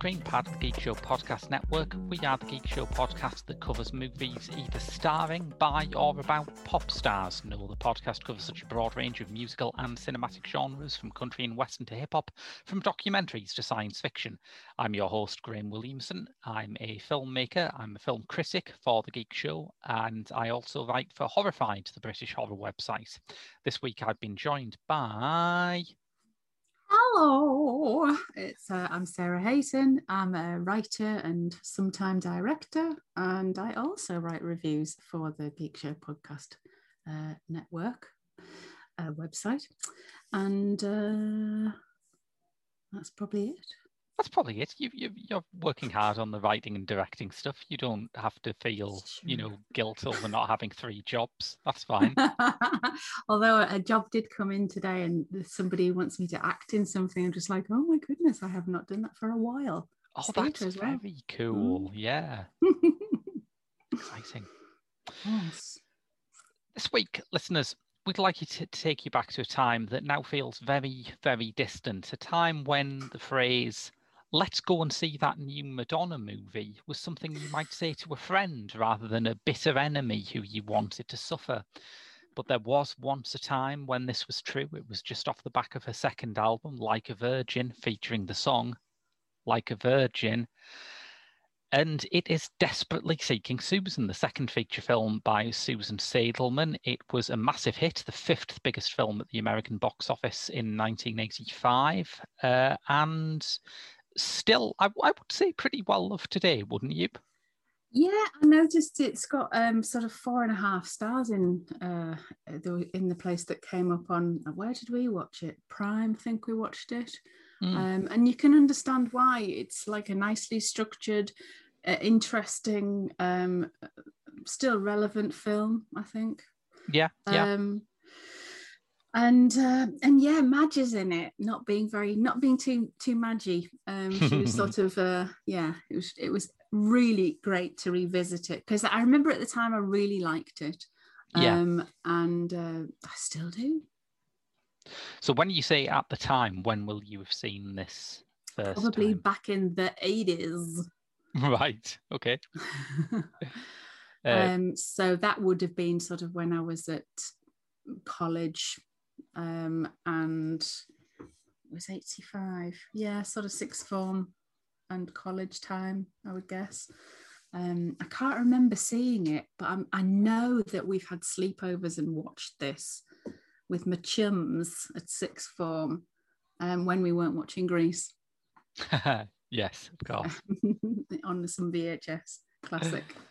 Screen, part of the Geek Show Podcast Network. We are the Geek Show podcast that covers movies either starring, by, or about pop stars. No, the podcast covers such a broad range of musical and cinematic genres, from country and western to hip hop, from documentaries to science fiction. I'm your host, Graham Williamson. I'm a filmmaker, I'm a film critic for the Geek Show, and I also write for Horrified, the British horror website. This week I've been joined by. Hello, it's uh, I'm Sarah Hayton. I'm a writer and sometime director, and I also write reviews for the Geek Show podcast uh, network uh, website, and uh, that's probably it that's probably it. You, you you're working hard on the writing and directing stuff. You don't have to feel you know guilt over not having three jobs. That's fine. Although a job did come in today, and somebody wants me to act in something, I'm just like, oh my goodness, I have not done that for a while. Oh, that's well. very cool. Mm. Yeah. Exciting. Yes. This week, listeners, we'd like you to take you back to a time that now feels very, very distant, a time when the phrase let's go and see that new Madonna movie was something you might say to a friend rather than a bitter enemy who you wanted to suffer. But there was once a time when this was true. It was just off the back of her second album, Like a Virgin, featuring the song Like a Virgin. And it is Desperately Seeking Susan, the second feature film by Susan Seidelman. It was a massive hit, the fifth biggest film at the American box office in 1985. Uh, and still, I, I would say, pretty well loved today, wouldn't you? Yeah, I noticed it's got um, sort of four and a half stars in uh, the, in the place that came up on. Uh, where did we watch it? Prime, I think we watched it. Mm. Um, and you can understand why. It's like a nicely structured, uh, interesting, um, still relevant film. I think. Yeah. Yeah. Um, and uh, and yeah, Madge is in it, not being very, not being too too Maggy. Um, she was sort of uh, yeah, it was it was really great to revisit it because I remember at the time I really liked it. Um, yeah. and uh, I still do. So when you say at the time, when will you have seen this first? Probably time? back in the eighties. Right. Okay. uh, um, so that would have been sort of when I was at college um, and it was 85 yeah sort of sixth form and college time i would guess. Um, i can't remember seeing it but I'm, i know that we've had sleepovers and watched this with my chums at sixth form um, when we weren't watching Grease. yes of course. On some vhs classic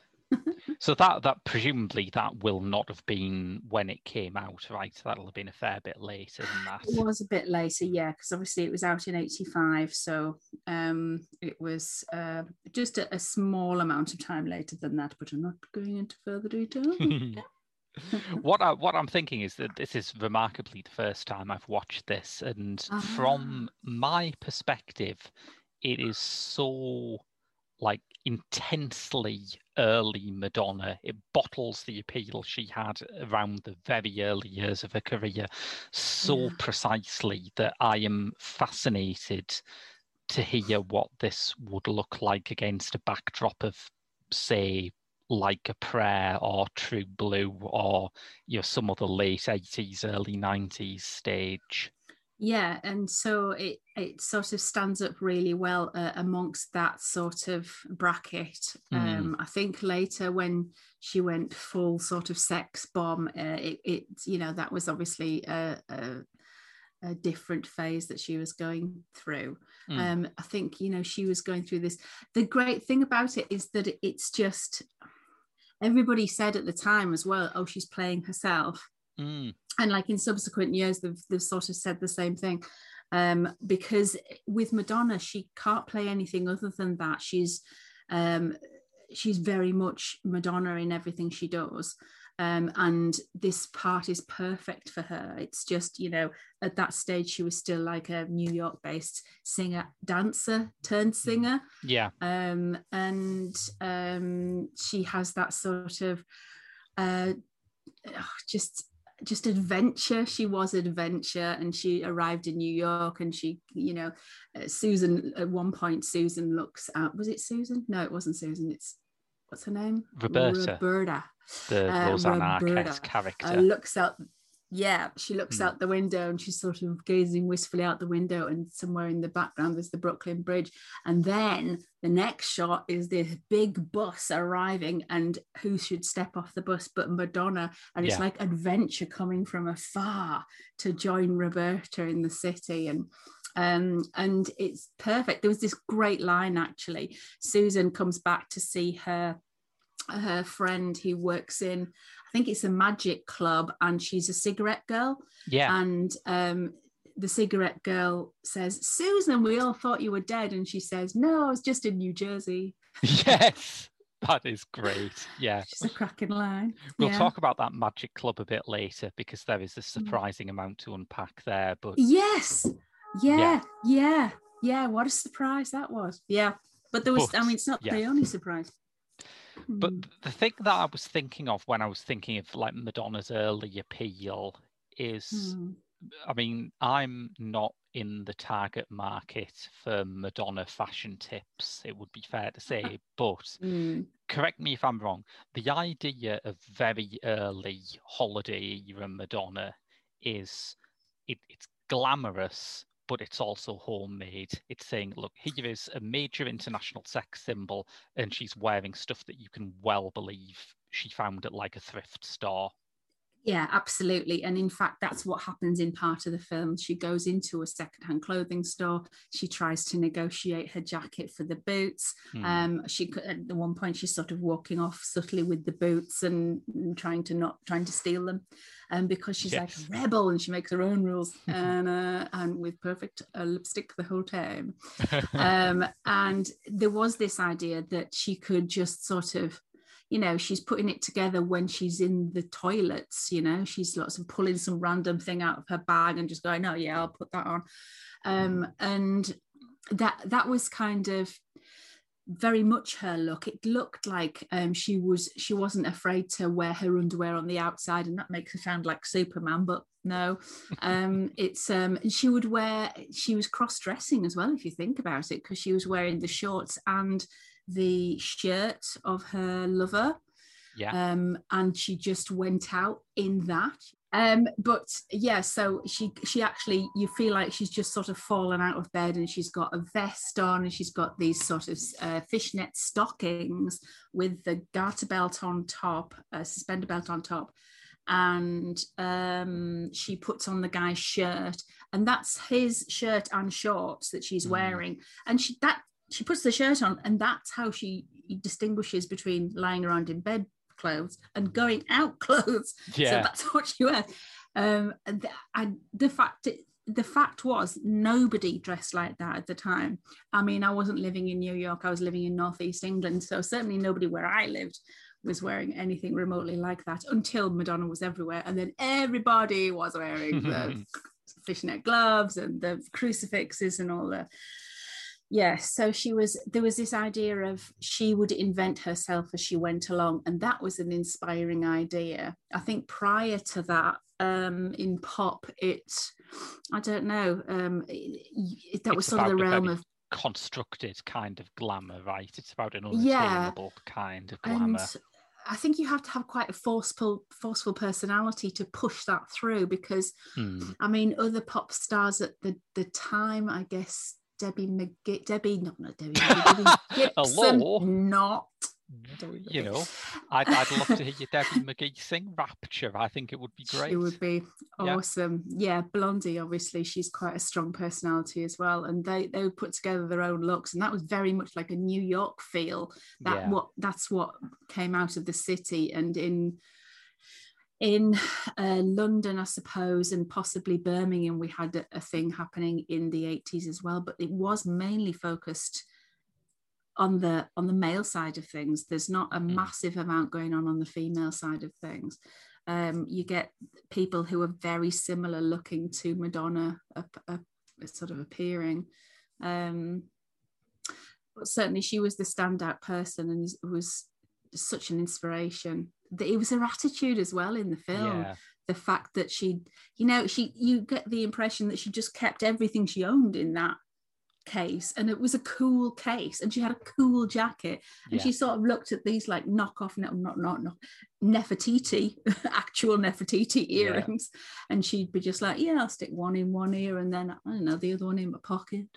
so that that presumably that will not have been when it came out, right? That'll have been a fair bit later than that. It was a bit later, yeah, because obviously it was out in '85, so um, it was uh, just a, a, small amount of time later than that. But I'm not going into further detail. what I what I'm thinking is that this is remarkably the first time I've watched this, and uh-huh. from my perspective, it is so like intensely early Madonna. It bottles the appeal she had around the very early years of her career so yeah. precisely that I am fascinated to hear what this would look like against a backdrop of, say, like a prayer or True Blue or you know some other late 80s, early 90s stage yeah and so it it sort of stands up really well uh, amongst that sort of bracket mm. um i think later when she went full sort of sex bomb uh, it, it you know that was obviously a, a, a different phase that she was going through mm. um i think you know she was going through this the great thing about it is that it's just everybody said at the time as well oh she's playing herself mm. And like in subsequent years they've, they've sort of said the same thing. Um, because with madonna she can't play anything other than that. She's um, she's very much madonna in everything she does. Um, and this part is perfect for her. It's just you know at that stage she was still like a new york based singer dancer turned singer. Yeah. Um, and um, she has that sort of uh, just just adventure. She was adventure and she arrived in new york and she you know uh, susan at one point susan looks out. Was it susan? No it wasn't susan. It's what's her name? Roberta. Roberta. The uh, rosanna Roberta, Arquette character. uh, looks out yeah she looks Hmm. out the window and she's sort of gazing wistfully out the window and somewhere in the background there's the brooklyn bridge. And then the next shot is this big bus arriving and who should step off the bus but madonna. And it's Yeah. like adventure coming from afar to join roberta in the city. And um and it's perfect. There was this great line actually. Susan comes back to see her her friend who works in i think it's a magic club and she's a cigarette girl. Yeah. And um the cigarette girl says susan we all thought you were dead. And she says no i was just in new jersey. Yes that is great. Yeah. She's a cracking line. We'll yeah. talk about that magic club a bit later because there is a surprising amount to unpack there but yes. Yeah, Yeah. yeah yeah. What a surprise that was. Yeah. But there was i mean it's not yeah. the only surprise But Hmm. the thing that I was thinking of when I was thinking of like Madonna's early appeal is, Hmm. I mean, I'm not in the target market for Madonna fashion tips, it would be fair to say, but Hmm. correct me if I'm wrong, the idea of very early holiday era Madonna is it, it's glamorous, but it's also homemade. It's saying, look, here is a major international sex symbol, and she's wearing stuff that you can well believe she found at like a thrift store. Yeah, absolutely. And in fact, that's what happens in part of the film. She goes into a secondhand clothing store. She tries to negotiate her jacket for the boots. Hmm. Um, she could, at the one point she's sort of walking off subtly with the boots and, and trying to not trying to steal them, um, because she's Yes. like a rebel and she makes her own rules and uh, and with perfect uh, lipstick the whole time. um, and there was this idea that she could just sort of you know she's putting it together when she's in the toilets you know she's lots of pulling some random thing out of her bag and just going oh yeah i'll put that on. Um, and that that was kind of very much her look. It looked like um, she was she wasn't afraid to wear her underwear on the outside and that makes her sound like superman but no. Um it's um she would wear she was cross-dressing as well if you think about it because she was wearing the shorts and the shirt of her lover yeah. um, and she just went out in that. Um, but yeah, so she she actually you feel like she's just sort of fallen out of bed and she's got a vest on and she's got these sort of uh, fishnet stockings with the garter belt on top, a suspender belt on top, and um, she puts on the guy's shirt and that's his shirt and shorts that she's Mm. wearing, and she that she puts the shirt on and that's how she distinguishes between lying around in bed clothes and going out clothes. Yeah. so that's what she wears. Um and the, and the fact the fact was nobody dressed like that at the time. I mean i wasn't living in new york. I was living in northeast england. So certainly nobody where i lived was wearing anything remotely like that until madonna was everywhere. And then everybody was wearing the fishnet gloves and the crucifixes and all the yeah so she was there was this idea of she would invent herself as she went along and that was an inspiring idea i think prior to that um in pop it i don't know um it, that was sort of the realm of constructed kind of glamour, right? It's about an Yeah. kind of glamour. and I think you have to have quite a forceful, forceful personality to push that through because Hmm. I mean, other pop stars at the, the time, I guess Debbie McGee, Debbie, no, not Debbie, Debbie Gibson, Hello? not. You know, I'd, I'd love to hear you, Debbie McGee, sing Rapture. I think it would be great. It would be Yeah. awesome. Yeah, Blondie, obviously, she's quite a strong personality as well. And they they would put together their own looks, and that was very much like a New York feel. That Yeah. what that's what came out of the city, and in in uh, London, I suppose, and possibly Birmingham, we had a, a thing happening in the eighties as well. But it was mainly focused on the on the male side of things. There's not a Mm. massive amount going on on the female side of things um, you get people who are very similar looking to Madonna, sort of appearing. Um, but certainly, she was the standout person and was such an inspiration. It was her attitude as well in the film. Yeah. The fact that she, you know, she you get the impression that she just kept everything she owned in that case and it was a cool case and she had a cool jacket and Yeah. she sort of looked at these like knockoff no not not not Nefertiti actual Nefertiti Yeah. earrings and she'd be just like yeah I'll stick one in one ear and then I don't know the other one in my pocket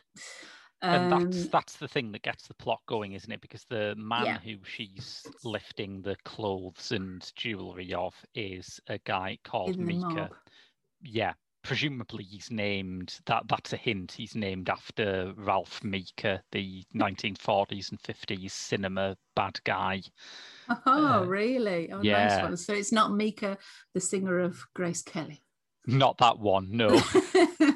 and Um, that's that's the thing that gets the plot going, isn't it? Because the man Yeah. who she's lifting the clothes and jewelry of is a guy called Meeker. mob. Yeah, presumably he's named that. That's a hint. He's named after Ralph Meeker, the 1940s and 50s cinema bad guy. oh uh, really oh yeah. nice one so it's not Mika the singer of Grace Kelly Not that one, no.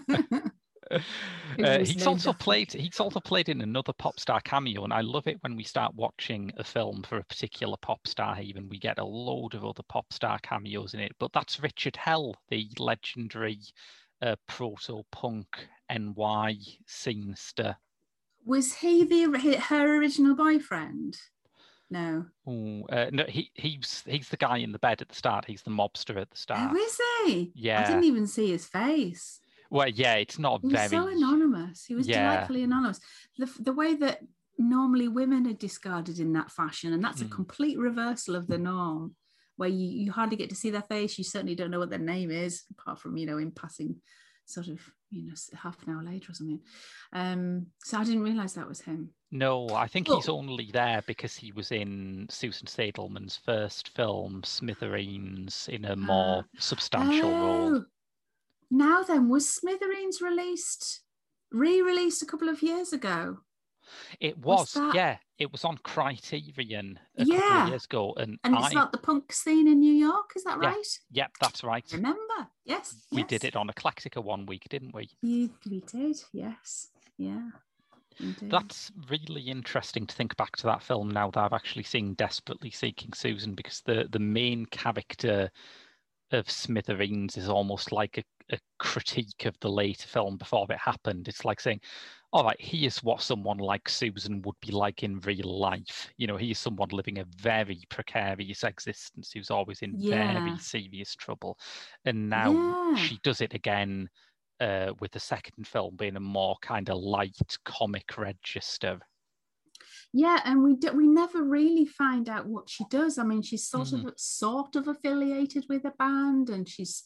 Uh, he's also after- played. He's also played in another pop star cameo, and I love it when we start watching a film for a particular pop star. Even we get a load of other pop star cameos in it. But that's Richard Hell, the legendary uh, proto punk NY scenester. was he the her original boyfriend no Ooh, uh, no, he he's he's the guy in the bed at the start. He's the mobster at the start. Who is he? Yeah. I didn't even see his face. Well, yeah, it's not He was very. so anonymous. He was Yeah. delightfully anonymous. The, the way that normally women are discarded in that fashion, and that's a Mm. complete reversal of the norm, where you, you hardly get to see their face. You certainly don't know what their name is, apart from, you know, in passing, sort of, you know, half an hour later or something. Um, so I didn't realize that was him. No, I think he's only there because he was in Susan Seidelman's first film, Smithereens, in a more substantial role. Now then, was Smithereens released, re-released a couple of years ago? It was was, yeah, it was on Criterion a couple Yeah. of years ago, and, And I, it's not the punk scene in New York, is that Yeah. right? yep, that's right. Remember? Yes. We did it on Eclectica one week, didn't we? You, we did, yes. Yeah. indeed. That's really interesting to think back to that film now that I've actually seen Desperately Seeking Susan because the the main character of Smithereens is almost like a, a critique of the later film before it happened. It's like saying, all right, here's what someone like Susan would be like in real life. You know, he's someone living a very precarious existence who's always in Yeah. very serious trouble. And now Yeah. she does it again uh, with the second film being a more kind of light comic register. Yeah, and we do, we never really find out what she does. I mean, she's sort Mm. of sort of affiliated with a band, and she's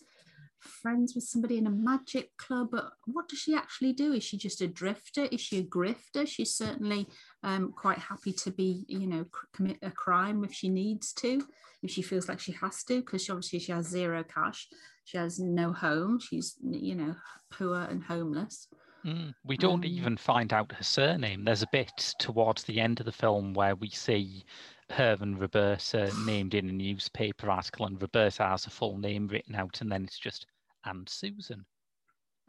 friends with somebody in a magic club. But what does she actually do? Is she just a drifter? Is she a grifter? She's certainly um, quite happy to be, you know, commit a crime if she needs to, if she feels like she has to, because obviously she has zero cash. She has no home. She's, you know, poor and homeless. Mm, We don't Um, even find out her surname. There's a bit towards the end of the film where we see her and Roberta named in a newspaper article, and Roberta has a full name written out, and then it's just and Susan.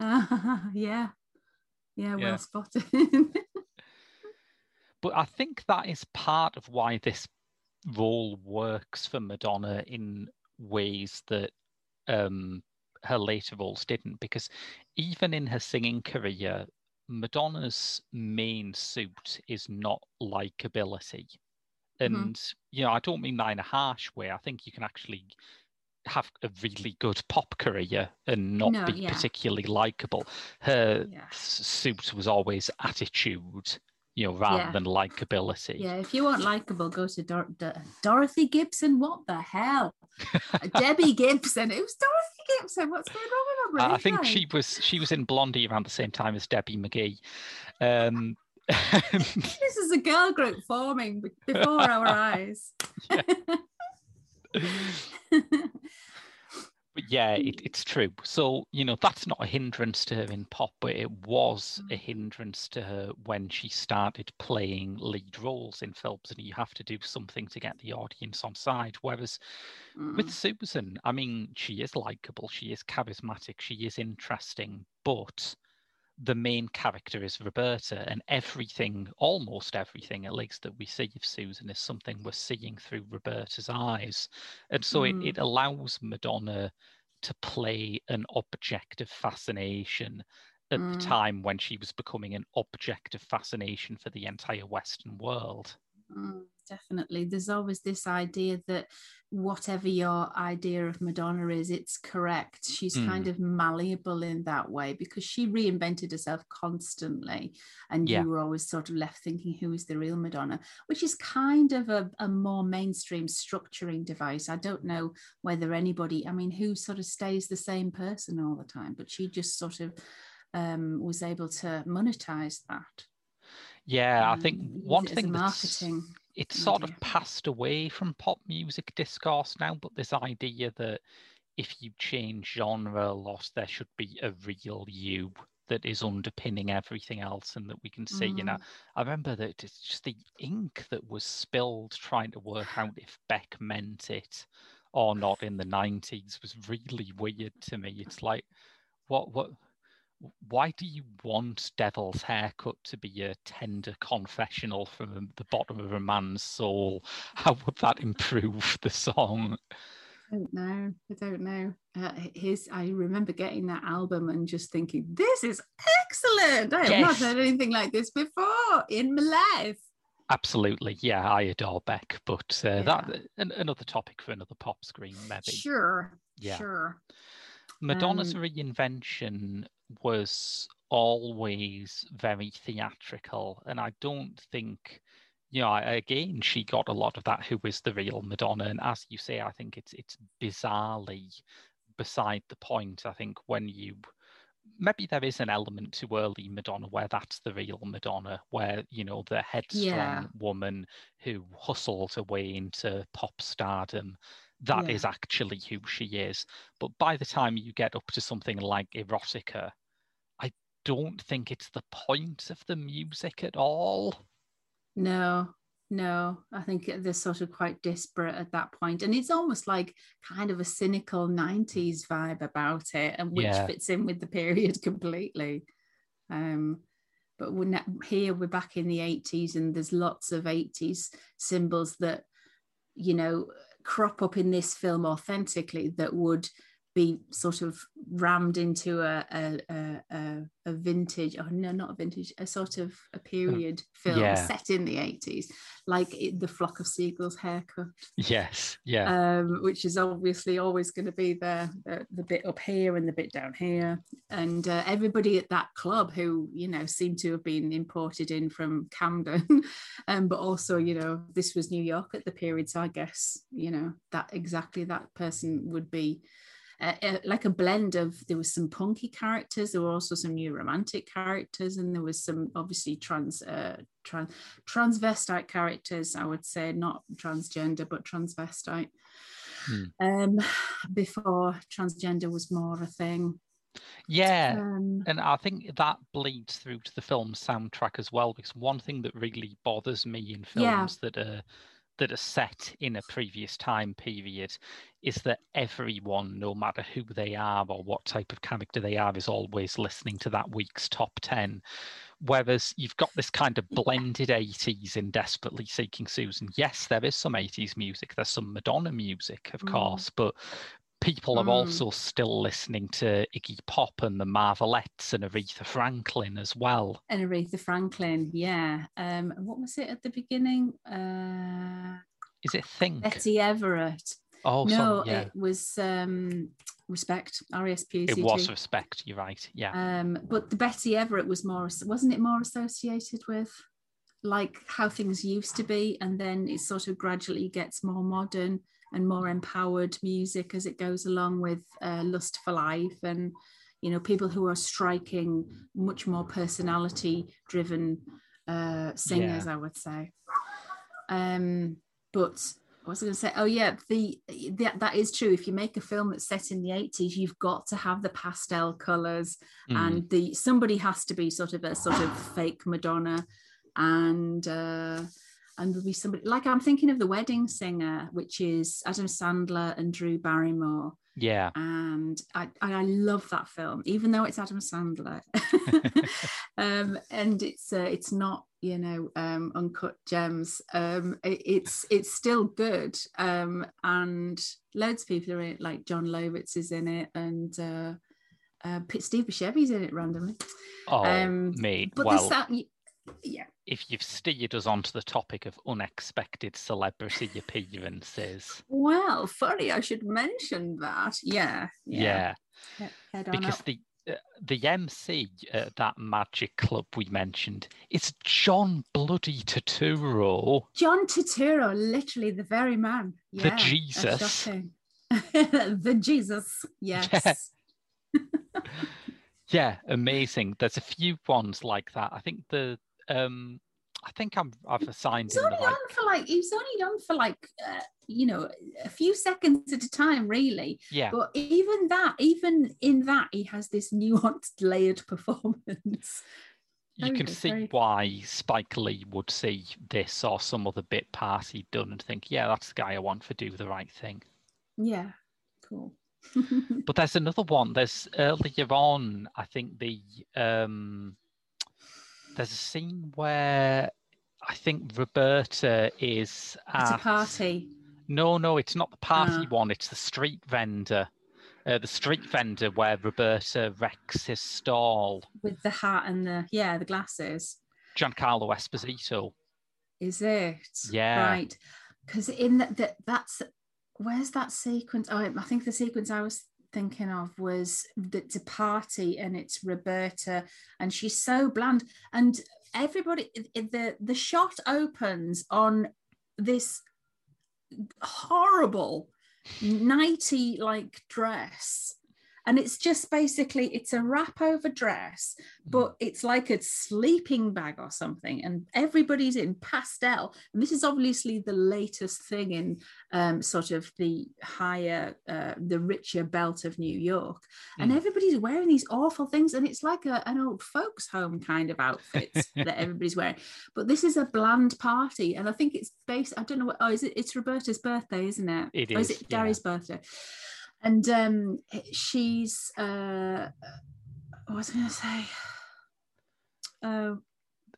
yeah. Yeah, well spotted. But I think that is part of why this role works for Madonna in ways that um, her later roles didn't, because even in her singing career, Madonna's main suit is not likability. Mhm. And, you know, I don't mean that in a harsh way. I think you can actually have a really good pop career and not No, be yeah. particularly likable. Her Yeah. suit was always attitude, you know, rather Yeah. than likability. Yeah, if you want likable, go to Dor- Dor- Dorothy Gibson. What the hell? Debbie Gibson. It was Dorothy Gibson. What's going on with I my I think she was she was in Blondie around the same time as Debbie McGee. Um, This is a girl group forming before our eyes. but yeah, it, it's true. So you know that's not a hindrance to her in pop, but it was a Mm. hindrance to her when she started playing lead roles in films, and you have to do something to get the audience on side. Whereas with Mm. Susan, I mean, she is likable, she is charismatic, she is interesting, but the main character is Roberta, and everything, almost everything at least, that we see of Susan is something we're seeing through Roberta's eyes. And so Mm. it, it allows Madonna to play an object of fascination at Mm. the time when she was becoming an object of fascination for the entire Western world. Mm. Definitely. There's always this idea that whatever your idea of Madonna is, it's correct. She's mm. kind of malleable in that way because she reinvented herself constantly. And yeah. you were always sort of left thinking, who is the real Madonna? Which is kind of a, a more mainstream structuring device. I don't know whether anybody, I mean, who sort of stays the same person all the time, but she just sort of um, was able to monetize that. Yeah, um, I think one thing marketing it's idea. sort of passed away from pop music discourse now, but this idea that if you change genre a lot, there should be a real you that is underpinning everything else and that we can see. Mm. You know. I remember that it's just the ink that was spilled trying to work out if Beck meant it or not in the 90s was really weird to me. It's like, what, what, why do you want Devil's Haircut to be a tender confessional from the bottom of a man's soul? How would that improve the song? I don't know. I don't know. Uh, his, I remember getting that album and just thinking, "This is excellent! I have yes. not heard anything like this before in my life." Absolutely, yeah. I adore Beck, but uh, yeah. that an, another topic for another pop screen, maybe. Sure. Yeah. Sure. Madonna's um, reinvention was always very theatrical, and I don't think, you know, again, she got a lot of that. Who is the real Madonna? And as you say, I think it's it's bizarrely beside the point. I think when you maybe there is an element to early Madonna where that's the real Madonna, where you know the headstrong yeah. woman who hustled her way into pop stardom that yeah. is actually who she is. But by the time you get up to something like erotica, don't think it's the point of the music at all. No, no, I think they're sort of quite disparate at that point. And it's almost like kind of a cynical 90s vibe about it, and which yeah. fits in with the period completely. Um, but we're not, here we're back in the 80s, and there's lots of 80s symbols that, you know, crop up in this film authentically that would be sort of rammed into a a, a, a vintage oh no not a vintage a sort of a period film yeah. set in the 80s like it, the flock of seagulls haircut. Yes. Yeah. Um, which is obviously always going to be the, the, the bit up here and the bit down here. And uh, everybody at that club who you know seem to have been imported in from camden um, but also you know this was new york at the period so i guess you know that exactly that person would be uh, like a blend of there was some punky characters there were also some new romantic characters and there was some obviously trans uh, trans transvestite characters i would say not transgender but transvestite hmm. um before transgender was more a thing yeah, um, and I think that bleeds through to the film's soundtrack as well. Because one thing that really bothers me in films yeah. that are that are set in a previous time period is that everyone, no matter who they are or what type of character they are, is always listening to that week's top 10. Whereas you've got this kind of blended 80s in Desperately Seeking Susan. Yes, there is some 80s music, there's some Madonna music, of mm. course, but people are mm. also still listening to Iggy Pop and the Marvelettes and Aretha Franklin as well. And Aretha Franklin, yeah. Um, what was it at the beginning? Uh, Is it Think? Betty Everett. Oh, no, sorry, yeah. it was um, Respect. R E S P E C T. It was Respect. You're right. Yeah. Um, but the Betty Everett was more, wasn't it more associated with? like how things used to be and then it sort of gradually gets more modern and more empowered music as it goes along with uh, Lust for Life and you know people who are striking much more personality driven uh, singers yeah. I would say um, but what was I going to say? Oh yeah, the, the, that is true. If you make a film that's set in the 80s, you've got to have the pastel colours mm. and the somebody has to be sort of a sort of fake Madonna and uh, and there'll be somebody like I'm thinking of the Wedding Singer, which is Adam Sandler and Drew Barrymore. Yeah, and I I love that film, even though it's Adam Sandler, um, and it's uh, it's not you know um, uncut gems. Um, it, it's it's still good, um, and loads of people are in it, like Jon Lovitz is in it, and. Uh, uh, Steve Buscemi's in it randomly. Oh, um, me. But the, yeah. If you've steered us onto the topic of unexpected celebrity appearances. Well, funny, I should mention that. Yeah. Yeah. yeah. Head Because up. the uh, the MC at that magic club we mentioned, it's John Bloody Turturro. John Turturro, literally the very man. The Yeah, that's Jesus. the Jesus, yes. Yeah, amazing. There's a few ones like that. I think the um I think I'm I've assigned He's only on for like he was only on for like uh, you know a few seconds at a time, really. yeah. But even that, even in that, he has this nuanced, layered performance. you very can good, see very- why Spike Lee would see this or some other bit part he'd done and think, yeah, that's the guy I want for do the right thing. Yeah, cool. But there's another one. There's earlier on, I think the um there's a scene where I think Roberta is It's a party. No, no, it's not the party Ah. one. It's the street vendor. Uh, the street vendor where Roberta wrecks his stall. with the hat and the yeah the glasses Giancarlo Esposito. is it Yeah. right because in that that that's where's that sequence oh i think the sequence i was thinking of was it's a party and it's roberta and she's so bland. And everybody the the shot opens on this horrible nighty like dress and it's just basically it's a wrap over dress but it's like a sleeping bag or something and everybody's in pastel. And this is obviously the latest thing in um, sort of the higher uh, the richer belt of new york. And Mm. everybody's wearing these awful things and it's like a, an old folks home kind of outfits that everybody's wearing. But this is a bland party and i think it's based i don't know what oh is it it's roberta's birthday isn't it? It Or is is, it gary's birthday and um she's uh what was i going to say oh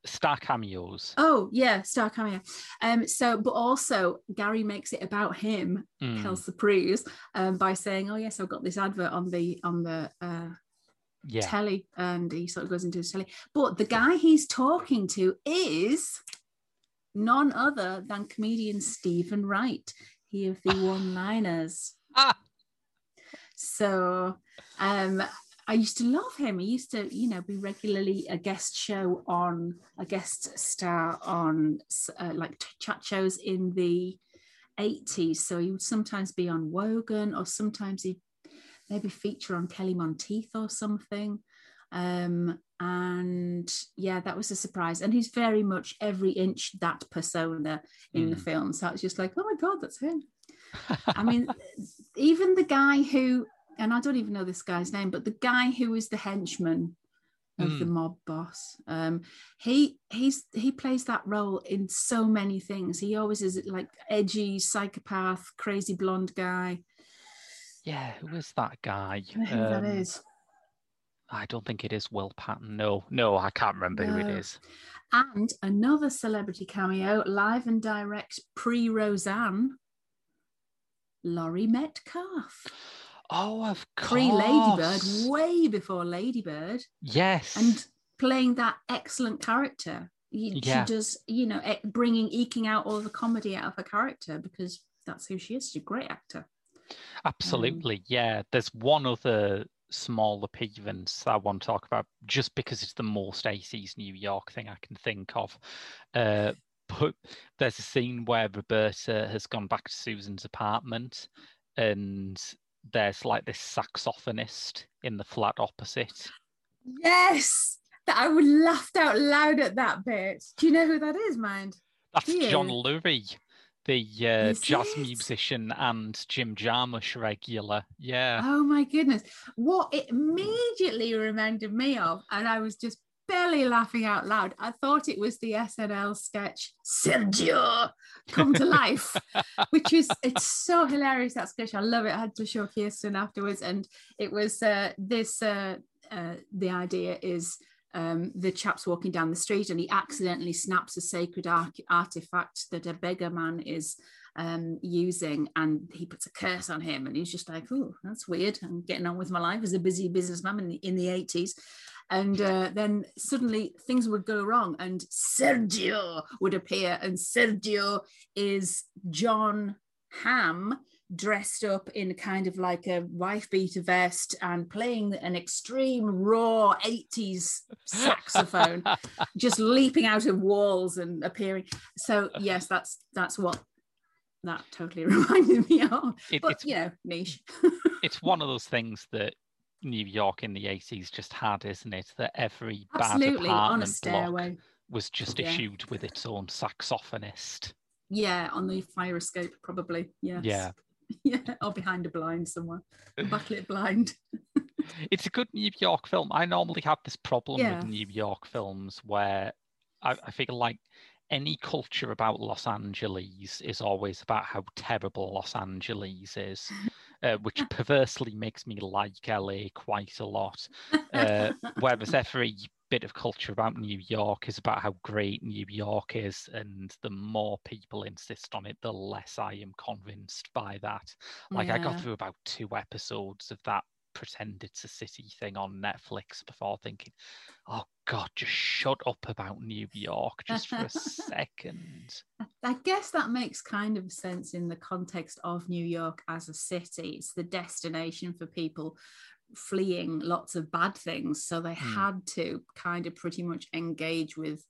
Star cameos. oh yeah star cameo um so but also gary makes it about him Mm. Kel Surprise, um, by saying oh yes i've got this advert on the on the uh Yeah. telly and he sort of goes into his telly but the guy he's talking to is none other than comedian steven wright he of the one liners Ah, so um I used to love him. He used to, you know, be regularly a guest show on a guest star on uh, like chat shows in the 80s. So he would sometimes be on Wogan or sometimes he'd maybe feature on Kelly Monteith or something. Um, and yeah, that was a surprise. And he's very much every inch that persona in the Mm. film. So it's just like, oh my God, that's him. I mean, even the guy who, and I don't even know this guy's name, but the guy who is the henchman of the mob boss, um, he he's he plays that role in so many things. He always is like edgy, psychopath, crazy blonde guy. yeah, who is that guy? I don't know who that Um, is. I don't think it is Will Patton. No, no, I can't remember who it is. And another celebrity cameo, live and direct pre Roseanne, Laurie Metcalf. Oh, of course. Pre Ladybird, way before Ladybird. Yes. and playing that excellent character. He- Yeah. She does, you know, bringing, eking out all the comedy out of her character because that's who she is. She's a great actor. Absolutely, yeah. There's one other small appearance I want to talk about just because it's the most 80s New York thing I can think of. Uh, but there's a scene where Roberta has gone back to Susan's apartment and there's like this saxophonist in the flat opposite. Yes, that I would laughed out loud at that bit. Do you know who that is, mind? That's John? Lurie, the uh, jazz it? musician and Jim Jarmusch regular. Yeah. Oh my goodness. What it immediately reminded me of, and I was just barely laughing out loud. I thought it was the SNL sketch Sergio come to life, which is it's so hilarious that sketch. I love it. I had to show Kirsten afterwards, and it was uh, this. Uh, uh, the idea is um, the chap's walking down the street and he accidentally snaps a sacred ar- artifact that a beggar man is um, using and he puts a curse on him and he's just like oh that's weird i'm getting on with my life as a busy businessman in the, in the 80s and uh, then suddenly things would go wrong, and Sergio would appear, and Sergio is Jon Hamm dressed up in kind of like a wife beater vest and playing an extreme raw 80s saxophone just leaping out of walls and appearing. So yes that's that's what that totally reminded me of. It, but it's, you know niche. it's one of those things that New York in the 80s just had, isn't it? That every Absolutely, bad apartment block was just yeah. issued with its own saxophonist. Yeah, on the fire escape, probably. Yes. Yeah. yeah, or behind a blind somewhere, a backlit blind. it's a good New York film. I normally have this problem yeah. with New York films where I, I feel like any culture about Los Angeles is always about how terrible Los Angeles is, uh, which perversely makes me like LA quite a lot. Uh, whereas every bit of culture about New York is about how great New York is, and the more people insist on it, the less I am convinced by that. Like yeah. I got through about two episodes of that pretend it's a city thing on Netflix before thinking, oh God, just shut up about New York just for a second. I guess that makes kind of sense in the context of New York as a city. It's the destination for people fleeing lots of bad things. So they mm. had to kind of pretty much engage with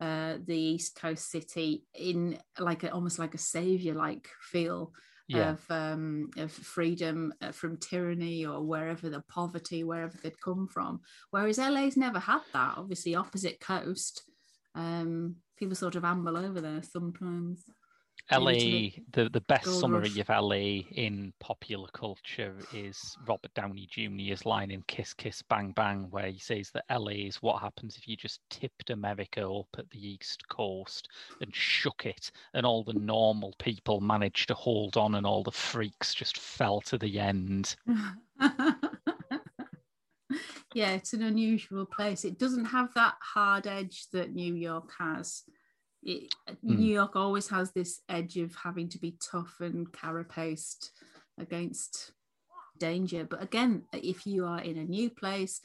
uh, the East Coast city in like a, almost like a savior like feel yeah. of um, of freedom uh, from tyranny or wherever the poverty, wherever they'd come from. Whereas LA's never had that. Obviously, opposite coast, um, people sort of amble over there sometimes. LA, the, the best summary rush. of LA in popular culture is Robert Downey Jr.'s line in Kiss Kiss Bang Bang, where he says that LA is what happens if you just tipped America up at the East Coast and shook it, and all the normal people managed to hold on, and all the freaks just fell to the end. yeah, it's an unusual place. It doesn't have that hard edge that New York has it, mm. New York always has this edge of having to be tough and carapaced against danger. But again, if you are in a new place,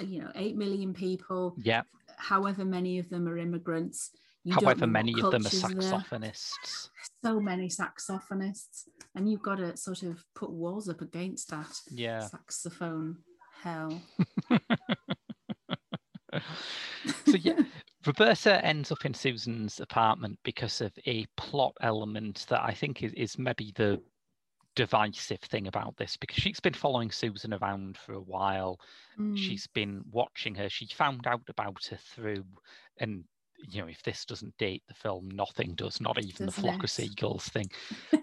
you know, eight million people, yeah, however many of them are immigrants. however many of them are saxophonists. There. So many saxophonists, and you've got to sort of put walls up against that. Yeah, saxophone hell. so yeah, Roberta ends up in Susan's apartment because of a plot element that I think is, is maybe the divisive thing about this because she's been following Susan around for a while. Mm. She's been watching her. She found out about her through, and you know, if this doesn't date the film, nothing does, not even Doesn't the flock it? of seagulls thing.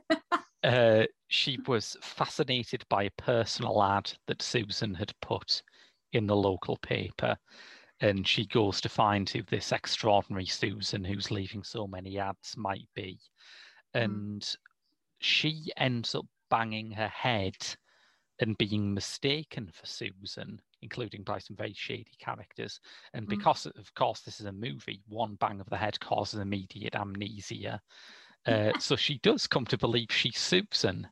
uh, she was fascinated by a personal ad that Susan had put in the local paper and she goes to find who this extraordinary Susan, who's leaving so many ads, might be. Hmm. And mm. she ends up banging her head and being mistaken for Susan, including by some very shady characters. And mm. because, of course, this is a movie, one bang of the head causes immediate amnesia. Uh, so she does come to believe she's Susan.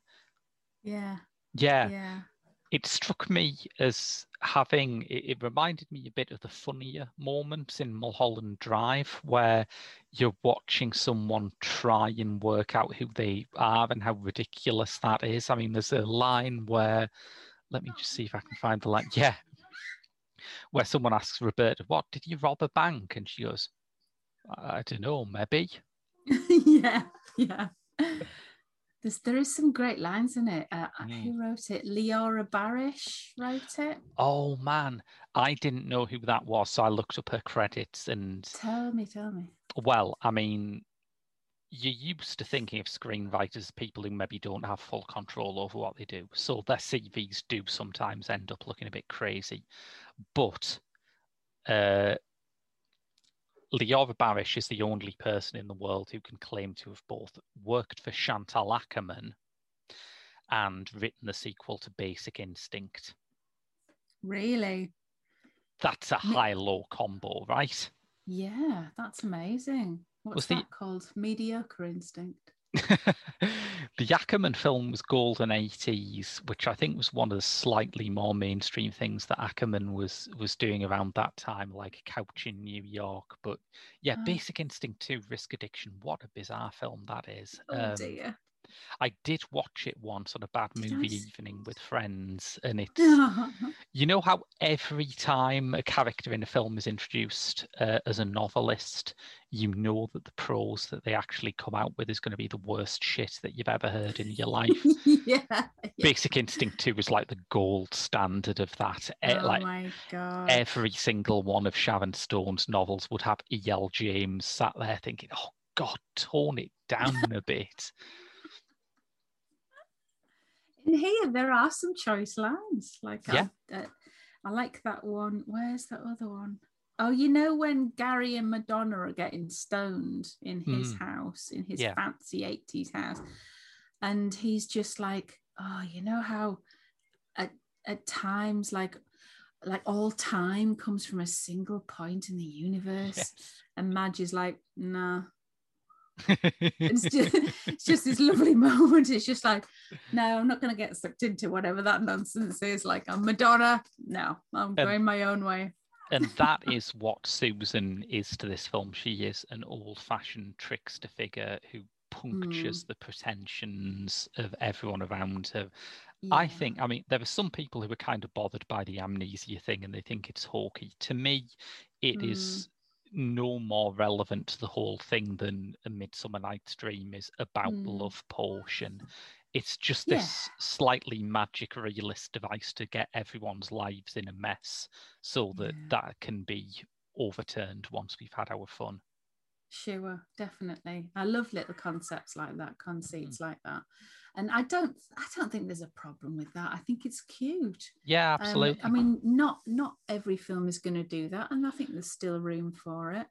Yeah. Yeah. Yeah it struck me as having it, it, reminded me a bit of the funnier moments in Mulholland Drive where you're watching someone try and work out who they are and how ridiculous that is. I mean, there's a line where let me just see if I can find the line. Yeah. Where someone asks Roberta, What did you rob a bank? And she goes, I don't know, maybe. yeah, yeah. There's, there is some great lines in it. Uh, mm. Who wrote it? Leora Barish wrote it. Oh man, I didn't know who that was, so I looked up her credits and. Tell me, tell me. Well, I mean, you're used to thinking of screenwriters people who maybe don't have full control over what they do, so their CVs do sometimes end up looking a bit crazy, but. Uh, Leora Barish is the only person in the world who can claim to have both worked for Chantal Akerman and written the sequel to Basic Instinct. Really? That's a high low combo, right? Yeah, that's amazing. What's Was that the... called? Mediocre Instinct. the Akerman film was Golden 80s, which I think was one of the slightly more mainstream things that Akerman was was doing around that time, like Couch in New York. But yeah, oh. Basic Instinct 2, Risk Addiction, what a bizarre film that is. Oh um, dear. I did watch it once on a bad movie evening with friends, and it's you know how every time a character in a film is introduced uh, as a novelist, you know that the prose that they actually come out with is going to be the worst shit that you've ever heard in your life. yeah, yeah, Basic Instinct Two was like the gold standard of that. Oh like, my god! Every single one of Sharon Stone's novels would have E.L. James sat there thinking, "Oh God, tone it down a bit." Here there are some choice lines. Like yeah. I, uh, I like that one. Where's that other one? Oh, you know when Gary and Madonna are getting stoned in his mm. house, in his yeah. fancy 80s house. And he's just like, oh, you know how at, at times like like all time comes from a single point in the universe. Yes. And Madge is like, nah, it's, just, it's just this lovely moment. It's just like, no, I'm not going to get sucked into whatever that nonsense is. Like, I'm Madonna. No, I'm going my own way. and that is what Susan is to this film. She is an old fashioned trickster figure who punctures mm. the pretensions of everyone around her. Yeah. I think, I mean, there are some people who are kind of bothered by the amnesia thing and they think it's hawky. To me, it mm. is no more relevant to the whole thing than a Midsummer Night's Dream is about mm. love potion. It's just this yeah. slightly magic realist device to get everyone's lives in a mess so that yeah. that can be overturned once we've had our fun. Sure, definitely. I love little concepts like that, conceits mm. like that and i don't i don't think there's a problem with that i think it's cute yeah absolutely um, i mean not not every film is going to do that and i think there's still room for it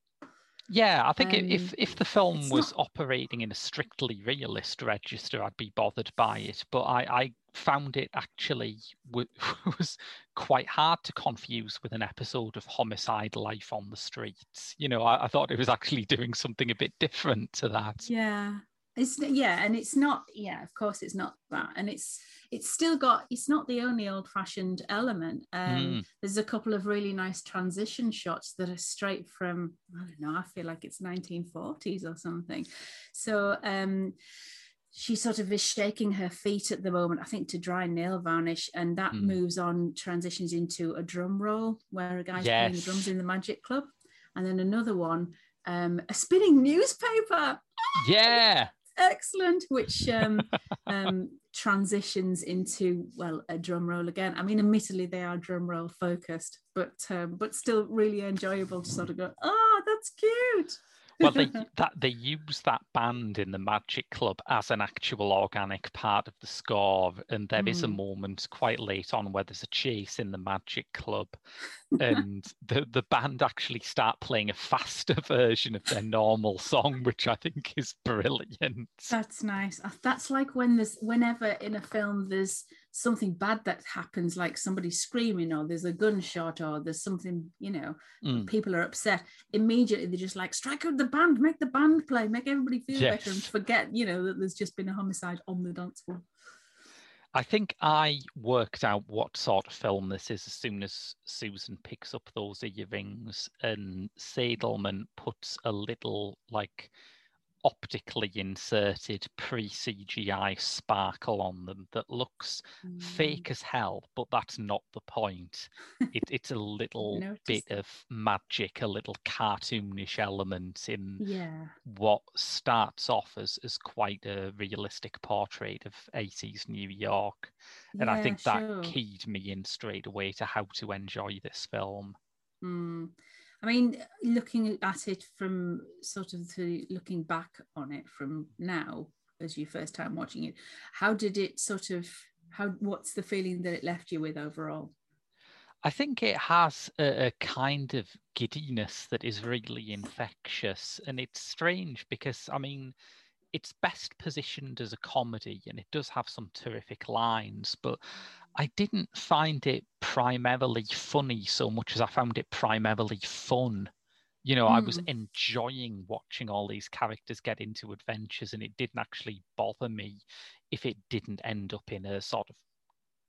yeah, I think um, if if the film was not... operating in a strictly realist register, I'd be bothered by it. But I, I found it actually w- was quite hard to confuse with an episode of Homicide: Life on the Streets. You know, I, I thought it was actually doing something a bit different to that. Yeah, it's yeah and it's not yeah of course it's not that and it's it's still got it's not the only old fashioned element um mm. there's a couple of really nice transition shots that are straight from i don't know i feel like it's 1940s or something so um she sort of is shaking her feet at the moment, I think, to dry nail varnish, and that mm. moves on, transitions into a drum roll where a guy's yes. playing the drums in the Magic Club, and then another one, um, a spinning newspaper. Yeah, excellent, which um, um, transitions into well a drum roll again. I mean, admittedly they are drum roll focused, but um, but still really enjoyable to sort of go, oh, that's cute well, they that they use that band in the Magic Club as an actual organic part of the score, and there mm. is a mm. moment quite late on where there's a chase in the Magic Club, and the the band actually start playing a faster version of their normal song, which I think is brilliant. That's nice. That's like when there's whenever in a film there's something bad that happens, like somebody screaming, or there's a gunshot, or there's something, you know, mm. people are upset. Immediately, they're just like, strike out the band, make the band play, make everybody feel yes. better, and forget, you know, that there's just been a homicide on the dance floor. I think I worked out what sort of film this is as soon as Susan picks up those earrings and Seidelman puts a little like optically inserted pre CGI sparkle on them that looks mm. fake as hell, but that's not the point. It, it's a little bit of magic, a little cartoonish element in yeah. what starts off as, as quite a realistic portrait of 80s New York. And yeah, I think that sure. keyed me in straight away to how to enjoy this film. Mm. I mean, looking at it from sort of the looking back on it from now as your first time watching it, how did it sort of how what's the feeling that it left you with overall? I think it has a, a, kind of giddiness that is really infectious, and it's strange because I mean, it's best positioned as a comedy, and it does have some terrific lines, but I didn't find it primarily funny so much as I found it primarily fun. you know, mm. I was hmm. enjoying watching all these characters get into adventures, and it didn't actually bother me if it didn't end up in a sort of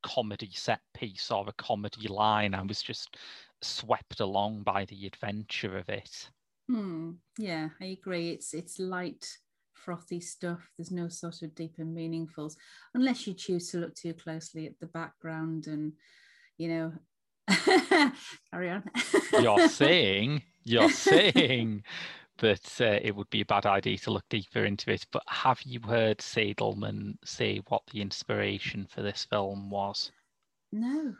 comedy set piece or a comedy line. I was just swept along by the adventure of it. Hmm. Yeah, I agree. It's it's light, frothy stuff. There's no sort of deep and meaningfuls, unless you choose to look too closely at the background and, you know, carry on. You're saying you're saying that uh, it would be a bad idea to look deeper into it. But have you heard Seidelman say what the inspiration for this film was? No.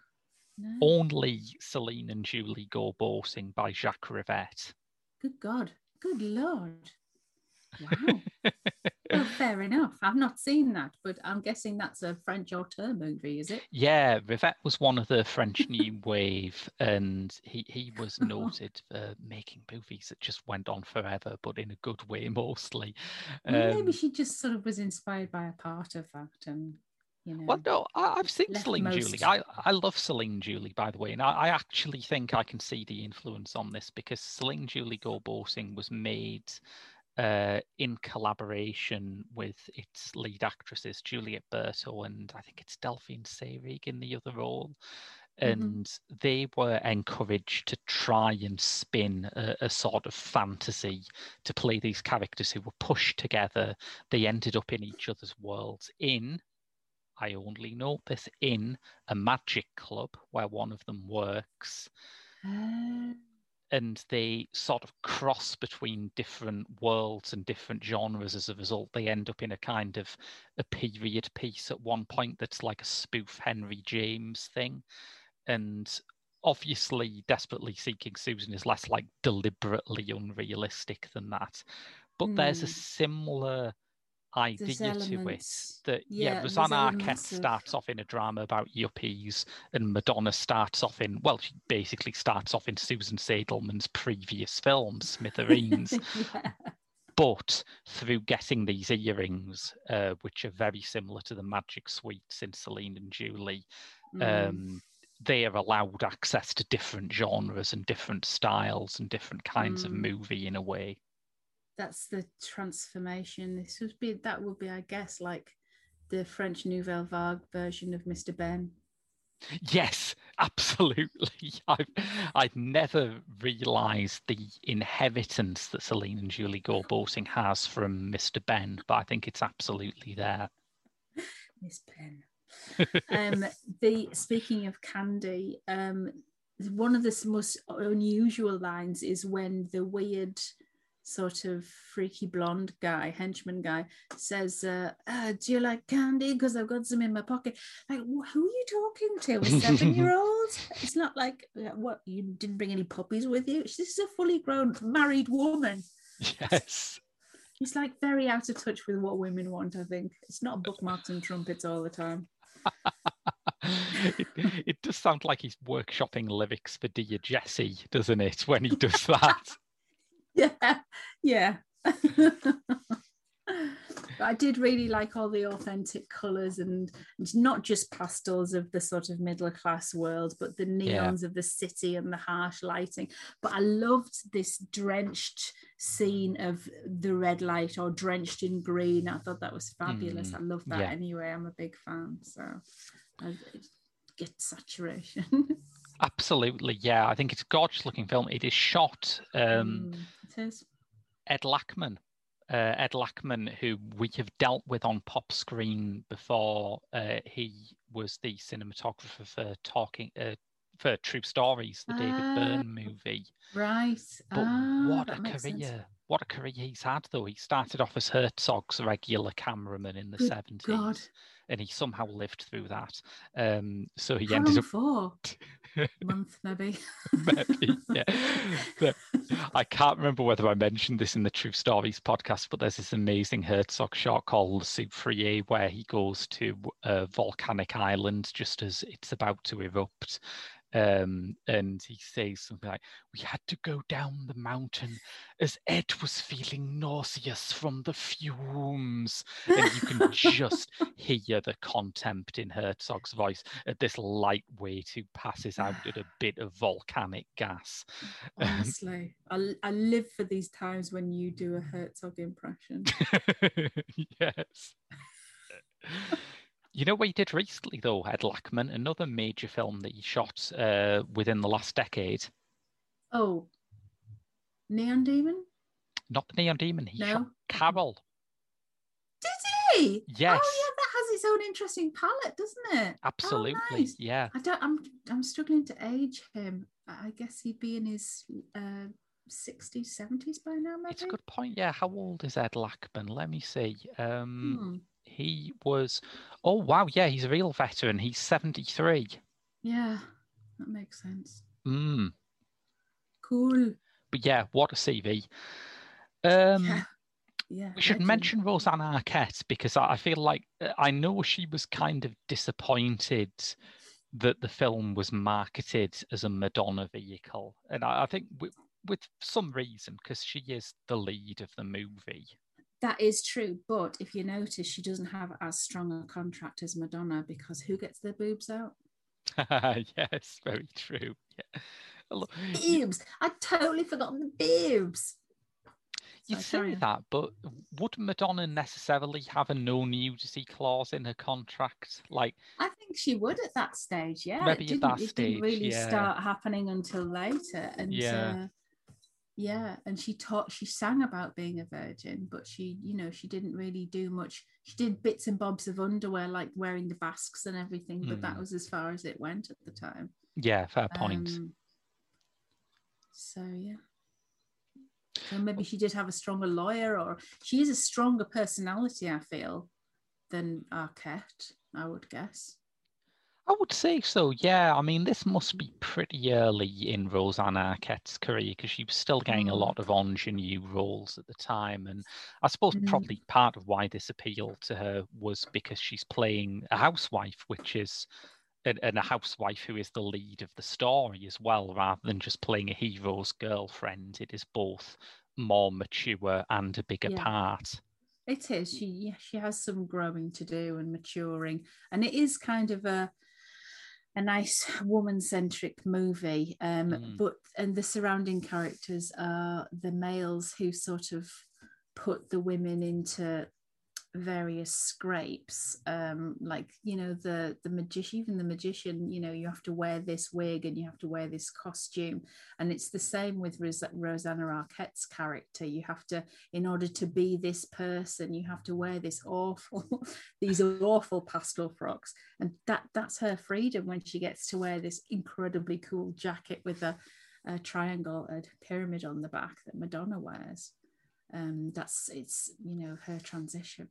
No. Only Celine and Julie Go Boating by Jacques Rivette. Good God. Good Lord. Wow. well, fair enough. I've not seen that, but I'm guessing that's a French auteur movie, is it? Yeah, Rivette was one of the French New Wave, and he, he was noted for making movies that just went on forever, but in a good way mostly. Um, maybe she just sort of was inspired by a part of that and you know, well, no, I, have seen Celine most... Julie. I, I love Celine Julie, by the way, and I, I, actually think I can see the influence on this because Celine Julie Go Boating was made uh, in collaboration with its lead actresses, Juliet Berto and I think it's Delphine Seyrig in the other role. Mm-hmm. And mm-hmm. they were encouraged to try and spin a, a, sort of fantasy to play these characters who were pushed together. They ended up in each other's worlds in, I only know this, in a magic club where one of them works. Uh and they sort of cross between different worlds and different genres as a result they end up in a kind of a period piece at one point that's like a spoof henry james thing and obviously desperately seeking susan is less like deliberately unrealistic than that but mm. there's a hmm. similar idea to it that yeah, yeah Rosanna Arquette starts off in a drama about yuppies and Madonna starts off in well she basically starts off in Susan Seidelman's previous film Smithereens yeah. but through getting these earrings uh, which are very similar to the magic sweets in Celine and Julie mm. um, they are allowed access to different genres and different styles and different kinds mm. of movie in a way that's the transformation. This would be that would be, I guess, like the French Nouvelle Vague version of Mr. Benn. Yes, absolutely. I've I've never realised the inheritance that Celine and Julie Go Boating has from Mr. Benn, but I think it's absolutely there. Miss Benn. um, the speaking of candy, um, one of the most unusual lines is when the weird sort of freaky blonde guy, henchman guy, says, uh, uh, "Do you like candy? Because I've got some in my pocket." Like, who are you talking to? A seven-year-old? it's not like uh, what you didn't bring any puppies with you. This is a fully grown married woman. Yes. He's like very out of touch with what women want. I think it's not bookmarks and trumpets all the time. it, it does sound like he's workshopping lyrics for Dear Jessie, doesn't it? When he does that. yeah, yeah. But I did really like all the authentic colours and not just pastels of the sort of middle class world, but the neons yeah. of the city and the harsh lighting. But I loved this drenched scene of the red light or drenched in green. I thought that was fabulous. Mm, I love that yeah. anyway. I'm a big fan. So I get saturation. Absolutely, yeah. I think it's a gorgeous looking film. It is shot. Um, mm, it is. Ed Lachman, uh, Ed Lachman, who we have dealt with on Pop Screen before. Uh, he was the cinematographer for Talking uh, for True Stories, the David ah, Byrne movie. Right. But ah, what a career! Sense. What a career he's had, though. He started off as Herzog's regular cameraman in the seventies, and he somehow lived through that. Um, so he How ended up. For? month, maybe. maybe, yeah. But I can't remember whether I mentioned this in the True Stories podcast, but there's this amazing Herzog shot called Soufriere where he goes to a volcanic island just as it's about to erupt. Um, and he says something like, We had to go down the mountain as Ed was feeling nauseous from the fumes. And you can just hear the contempt in Herzog's voice at this lightweight who passes out at a bit of volcanic gas. Honestly, I, I live for these times when you do a Herzog impression. yes. You know what he did recently, though, Ed Lachman, another major film that he shot uh, within the last decade. Oh, Neon Demon? Not the Neon Demon. He No? shot Carol. Did he? Yes. Oh yeah, that has its own interesting palette, doesn't it? Oh, Absolutely. nice. Yeah. I don't. I'm. I'm struggling to age him. I guess he'd be in his uh, 60s, 70s by now, maybe. It's a good point. Yeah. How old is Ed Lachman? Let me see. Um, Hmm. He was. Oh wow. Yeah, he's a real veteran. He's seventy-three. Yeah, that makes sense. Mm. Cool. But yeah, what a CV. Um, yeah. Yeah. We should mention Rosanna Arquette because I feel like uh, I know she was kind of disappointed that the film was marketed as a Madonna vehicle, and I, I think with, with some reason because she is the lead of the movie. That is true, but if you notice, she doesn't have as strong a contract as Madonna because who gets their boobs out? yes, very true. Yeah. Look, Boobs. I'd totally forgotten the boobs. You'd So say that, but would Madonna necessarily have a no nudity clause in her contract? Like, I think she would at that stage. Yeah, Maybe it at didn't, that it stage, didn't really yeah. start happening until later. And Yeah. uh, yeah, and she taught, she sang about being a virgin, but she, you know, she didn't really do much. She did bits and bobs of underwear, like wearing the basques and everything, but that Hmm. was as far as it went at the time. yeah, fair point. Um, so yeah. So maybe she did have a stronger lawyer, or she is a stronger personality, I feel, than Arquette, I would guess. I would say so, yeah. I mean, this must be pretty early in Rosanna Arquette's career because she was still getting a Mm. lot of ingenue roles at the time. And I suppose Mhm. probably part of why this appealed to her was because she's playing a housewife, which is and, and a housewife who is the lead of the story as well, rather than just playing a hero's girlfriend. It is both more mature and a bigger Yeah. part. It is. She yeah, she has some growing to do and maturing, and it is kind of a a nice woman centric movie. Um, Mm. But and the surrounding characters are the males who sort of put the women into various scrapes um like you know the the magician even the magician you know you have to wear this wig and you have to wear this costume. And it's the same with Ros- rosanna arquette's character. You have to in order to be this person you have to wear this awful these awful pastel frocks. And that that's her freedom when she gets to wear this incredibly cool jacket with a, a triangle a pyramid on the back that madonna wears um that's it's you know her transition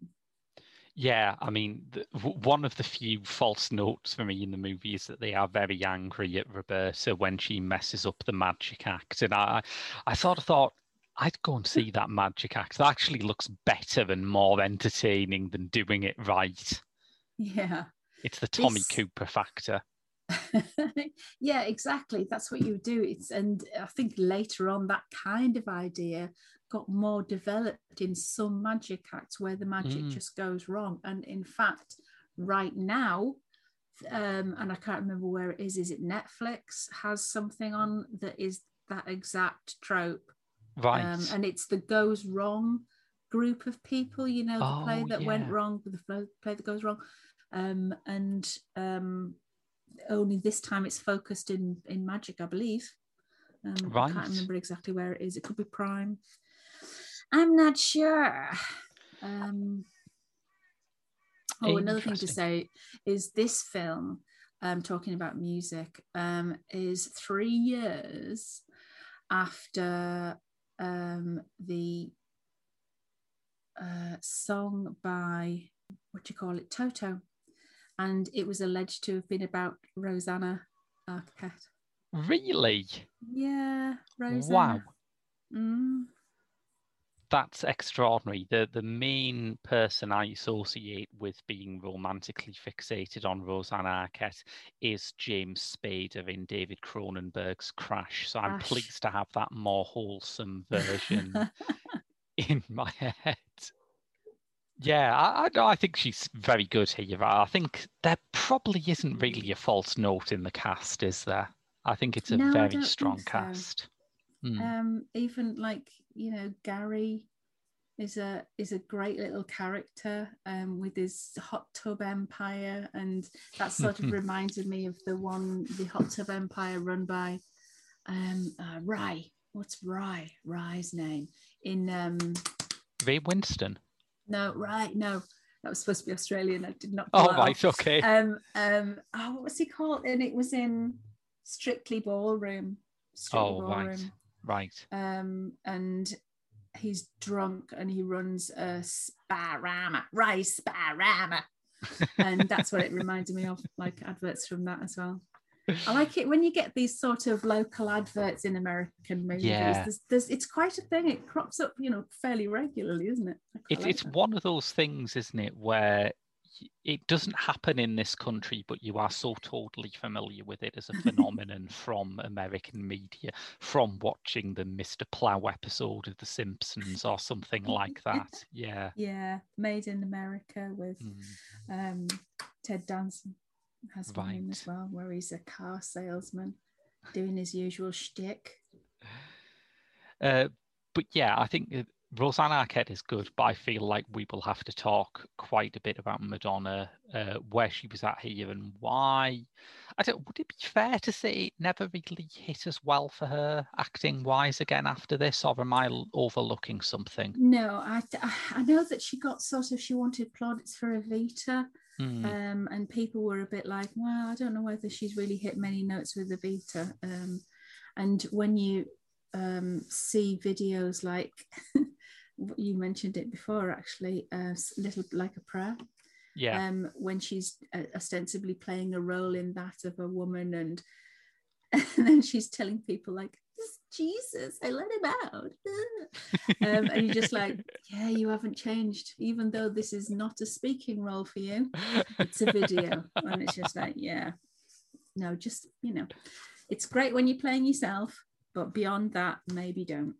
Yeah, I mean, the, one of the few false notes for me in the movie is that they are very angry at Roberta when she messes up the magic act, and I, I sort of thought I'd go and see that magic act. That actually looks better and more entertaining than doing it right. yeah It's the Tommy This- Cooper factor. yeah exactly that's what you do it's and i think later on that kind of idea got more developed in some magic acts where the magic Mm. just goes wrong. And in fact right now um and i can't remember where it is is it netflix has something on that is that exact trope? Right. um, and it's the goes wrong group of people you know the play Oh, that went wrong the play that goes wrong. Um, and um, only this time it's focused in in magic i believe. Um, i Right. can't remember exactly where it is. It could be prime i'm not sure um, oh another thing to say is this film um, talking about music um, is three years after um, the uh, song by what do you call it, Toto, and it was alleged to have been about Rosanna Arquette. really? Yeah, Rosanna. Wow. Mm. That's extraordinary. The the main person I associate with being romantically fixated on Rosanna Arquette is James Spader in David Cronenberg's Crash. So I'm pleased to have that more wholesome version in my head. Yeah, I, I, I think she's very good here. I think there probably isn't really a false note in the cast, is there? I think it's a No, very strong so. cast. Hmm. um even like you know gary is a is a great little character um with his hot tub empire and that sort of reminded me of the one the hot tub empire run by um uh, rye. What's rye? Rye's name. In um Ray Winstone. no right, no. That was supposed to be australian. I did not Oh, right, okay. um um oh what was he called? And it was in strictly ballroom. Strictly Oh, right. Right. um, and he's drunk and he runs a sparama, rice sparama. and that's what it reminded me of, like adverts from that as well. I like it when you get these sort of local adverts in American movies. Yeah. There's, there's, it's quite a thing. It crops up, you know, fairly regularly, isn't it? It's like it's that. one of those things, isn't it, where it doesn't happen in this country, but you are so totally familiar with it as a phenomenon from American media, from watching the Mr. Plow episode of The Simpsons or something like that. Yeah. Yeah, Made in America with Mm. um, Ted Danson has one in as well, where he's a car salesman doing his usual shtick. Uh, but yeah, I think Rosanna Arquette is good, but I feel like we will have to talk quite a bit about Madonna, uh, where she was at here and why. I don't. Would it be fair to say it never really hit as well for her acting wise again after this, or am I overlooking something? No, I, I know that she got sort of she wanted plaudits for Evita, Hmm, um, and people were a bit like, well, I don't know whether she's really hit many notes with Evita. Um, and when you um, see videos like you mentioned it before, actually, uh, s- little like a prayer. yeah, um, when she's uh, ostensibly playing a role in that of a woman, and and then she's telling people like, Jesus, I let him out," um, and you're just like, "Yeah, you haven't changed, even though this is not a speaking role for you. It's a video," and it's just like, "Yeah, no, just you know, it's great when you're playing yourself, but beyond that, maybe don't."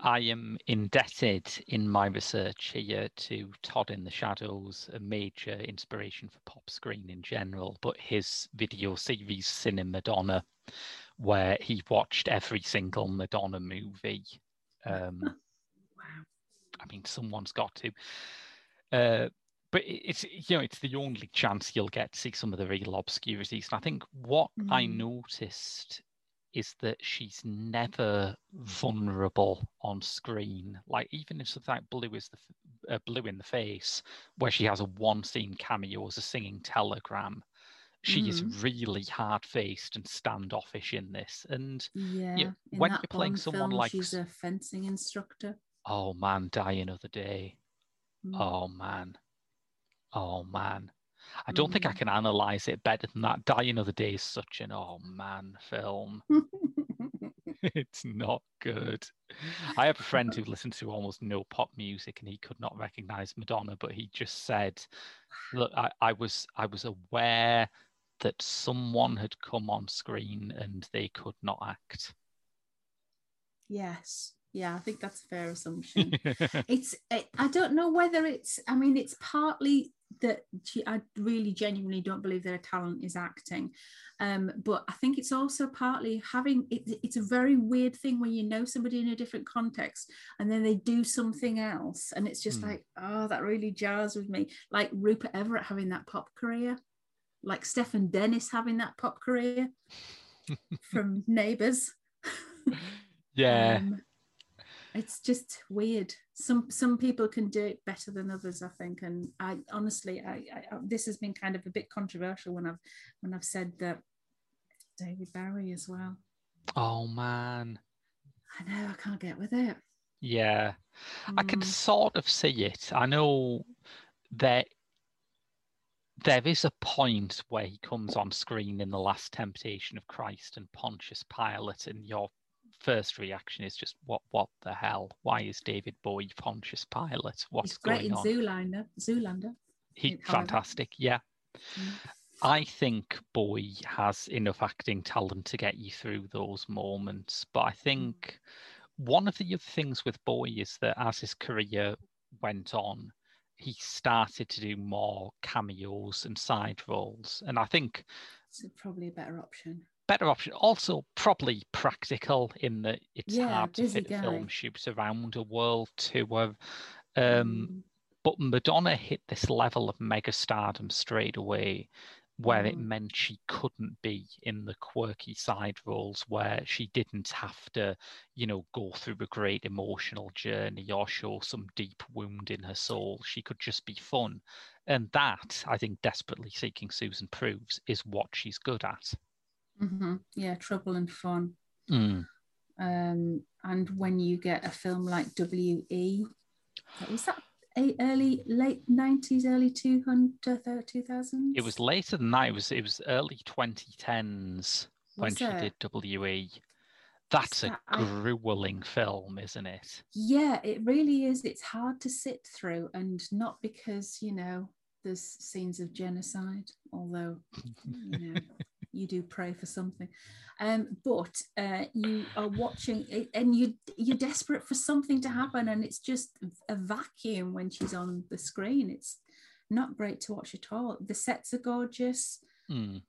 I am indebted in my research here to Todd in the Shadows, a major inspiration for pop screen in general, but his video series Cinema Madonna, where he watched every single Madonna movie. Um, Wow. I mean, someone's got to. Uh, but it's you know it's the only chance you'll get to see some of the real obscurities. And I think what I Mm. noticed is that she's never vulnerable on screen. Like even if something like Blue is the uh, Blue in the Face, where she has a one scene cameo as a singing telegram, she is Mhm. really hard faced and standoffish in this. And Yeah, in when that you're playing someone film, like she's a fencing instructor. oh man, Die Another Day. Mm. Oh man. Oh man. I don't think I Mm. can analyze it better than that. Die Another Day is such an oh man film. it's not good. I have a friend who listens to almost no pop music and he could not recognize Madonna, but he just said, Look, I, I was I was aware that someone had come on screen and they could not act. yes, yeah, I think that's a fair assumption. it's I I don't know whether it's I mean it's partly that she, I really genuinely don't believe that her talent is acting um but I think it's also partly having it, it's a very weird thing when you know somebody in a different context and then they do something else and it's just Hmm. like oh that really jars with me like Rupert Everett having that pop career like Stefan Dennis having that pop career from Neighbours yeah. um, it's just weird. Some some people can do it better than others, I think. And I honestly, I, I this has been kind of a bit controversial when I've when I've said that David Bowie as well. oh man. I know I can't get with it. Yeah. I can Mm, sort of see it. I know that there is a point where he comes on screen in the last temptation of Christ and Pontius Pilate, and you're first reaction is just what what the hell? Why is David Bowie Pontius Pilate? What's He's great in on? Zoolander. Zoolander. He fantastic, yeah. Mm. I think Bowie has enough acting talent to get you through those moments. But I think one of the other things with Bowie is that as his career went on, he started to do more cameos and side roles. And I think It's probably a better option. Better option, also probably practical in that it's Yeah, hard to fit film shoots around a world tour. Um, Mm. but Madonna hit this level of megastardom straight away where it Mm. meant she couldn't be in the quirky side roles where she didn't have to, you know, go through a great emotional journey or show some deep wound in her soul. She could just be fun. And that, I think, Desperately Seeking Susan proves is what she's good at. Hmm Yeah, trouble and fun. Mm. Um, and when you get a film like W.E., was that a early, late 90s, early 200, 2000s? It was later than that. It was it was early 2010s when Was she it? did WE. That's a that- I- grueling film, isn't it? Yeah, it really is. It's hard to sit through, and not because, you know, there's scenes of genocide, although, you know, you do pray for something. Um, but uh, you are watching it and you you're desperate for something to happen, and it's just a vacuum when she's on the screen. It's not great to watch at all. The sets are gorgeous. Mm.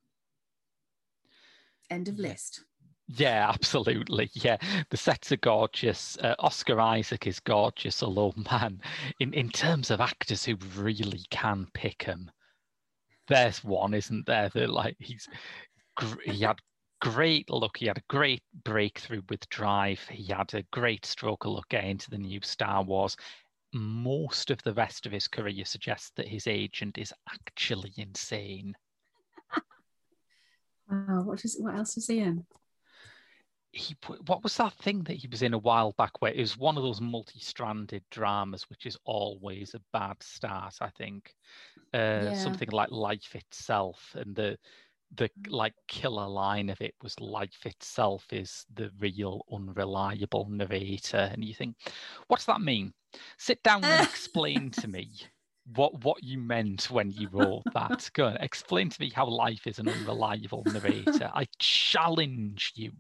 End of Yeah. list. Yeah, absolutely. Yeah, the sets are gorgeous. Uh, Oscar Isaac is gorgeous, although man, in in terms of actors who really can pick him, there's one, isn't there? That like he's he had great look. He had a great breakthrough with Drive. He had a great stroke of luck getting into the new Star Wars. Most of the rest of his career suggests that his agent is actually insane. Wow, what is what else is he in? he put, what was that thing that he was in a while back where it was one of those multi-stranded dramas which is always a bad start i think uh Yeah. something like life itself and the the like killer line of it was life itself is the real unreliable narrator and you think what's that mean sit down and explain to me what what you meant when you wrote that go on, explain to me how life is an unreliable narrator i challenge you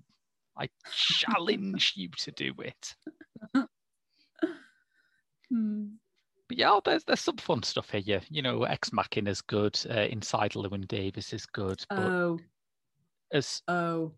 I challenge you to do it. Hmm. But yeah, there's there's some fun stuff here. You know, Ex Machina's good. Uh, Inside Llewyn Davis is good. But Oh, as oh,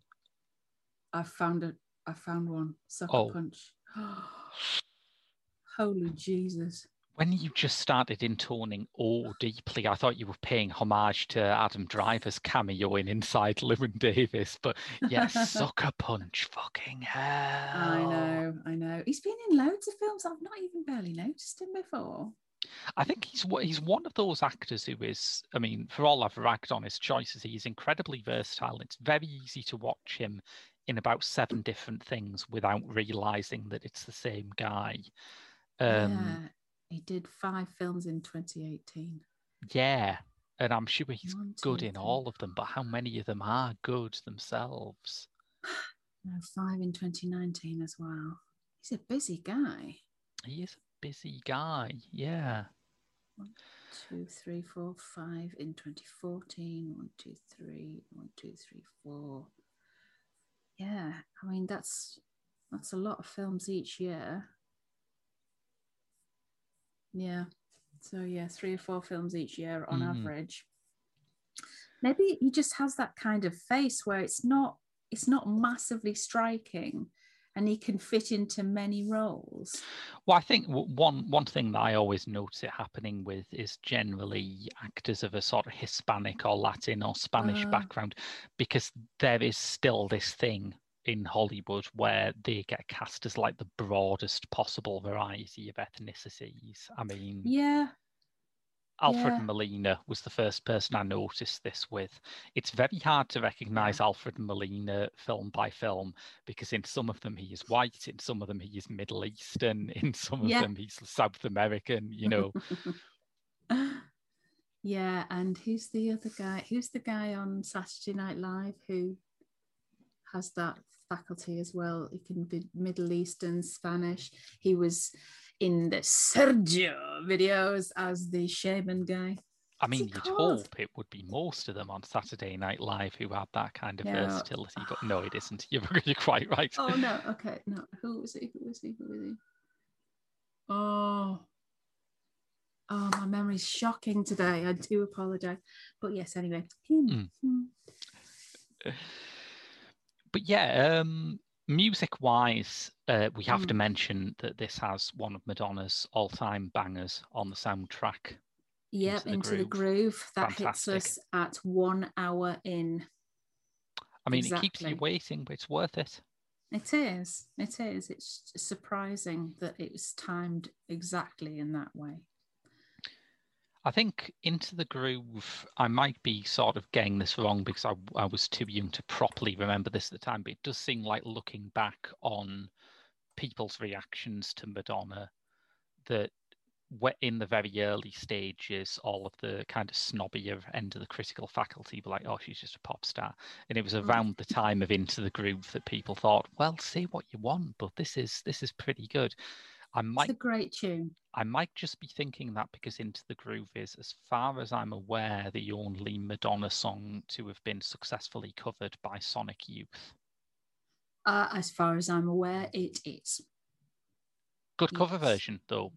I found it. I found one. Sucker Oh. punch. Holy Jesus. When you just started intoning "Oh" deeply, I thought you were paying homage to Adam Driver's cameo in Inside Llewyn Davis. But yeah, Sucker Punch, fucking hell! I know, I know. He's been in loads of films. I've not even barely noticed him before. I think he's one- he's one of those actors who is. I mean, for all I've ragged on his choices, he's incredibly versatile. It's very easy to watch him in about seven different things without realizing that it's the same guy. Um, yeah, he did five films in 2018. yeah. and I'm sure he's One, good in three. all of them. But how many of them are good themselves? No, five in 2019 as well. He's a busy guy. He is a busy guy. Yeah. One, two, three, four, five in 2014. One, two, three, one, two, three, four. Yeah, I mean that's that's a lot of films each year. Yeah. So yeah, three or four films each year on Mm. average. Maybe he just has that kind of face where it's not it's not massively striking and he can fit into many roles. Well, I think one one thing that I always notice it happening with is generally actors of a sort of Hispanic or Latin or Spanish Ah. background, because there is still this thing in Hollywood where they get cast as like the broadest possible variety of ethnicities. I mean, Yeah. Alfred yeah. Molina was the first person I noticed this with. It's very hard to recognize Alfred Molina film by film because in some of them he is white, in some of them he is Middle Eastern, in some of Yeah. them he's South American, you know. yeah, and who's the other guy? Who's the guy on Saturday Night Live who has that faculty as well. He can be Middle Eastern, Spanish. He was in the Sergio videos as the shaman guy. I mean, you'd hope it would be most of them on Saturday Night Live who had that kind of versatility, but no, it isn't. You're, you're quite right. Oh no, okay, no. Who was he? Who was he? Who was he? Oh, oh, my memory's shocking today. I do apologize, but yes, anyway. Mm. But yeah, um, music-wise, uh, we have mm. to mention that this has one of Madonna's all-time bangers on the soundtrack Yep, into, the, into groove. the groove. That Fantastic. hits us at one hour in. I mean, exactly. it keeps you waiting, but it's worth it. It is. It is. It's surprising that it was timed exactly in that way. I think Into the Groove, I might be sort of getting this wrong because I, I was too young to properly remember this at the time, but it does seem like looking back on people's reactions to Madonna that in the very early stages, all of the kind of snobbier end of the critical faculty were like, "Oh, she's just a pop star," and it was mm. around the time of Into the Groove that people thought, "Well, say what you want, but this is this is pretty good." I might it's a great tune. I might just be thinking that because Into the Groove is, as far as I'm aware, the only Madonna song to have been successfully covered by Sonic Youth. Uh, as far as I'm aware, it is. Good yes. cover version, though.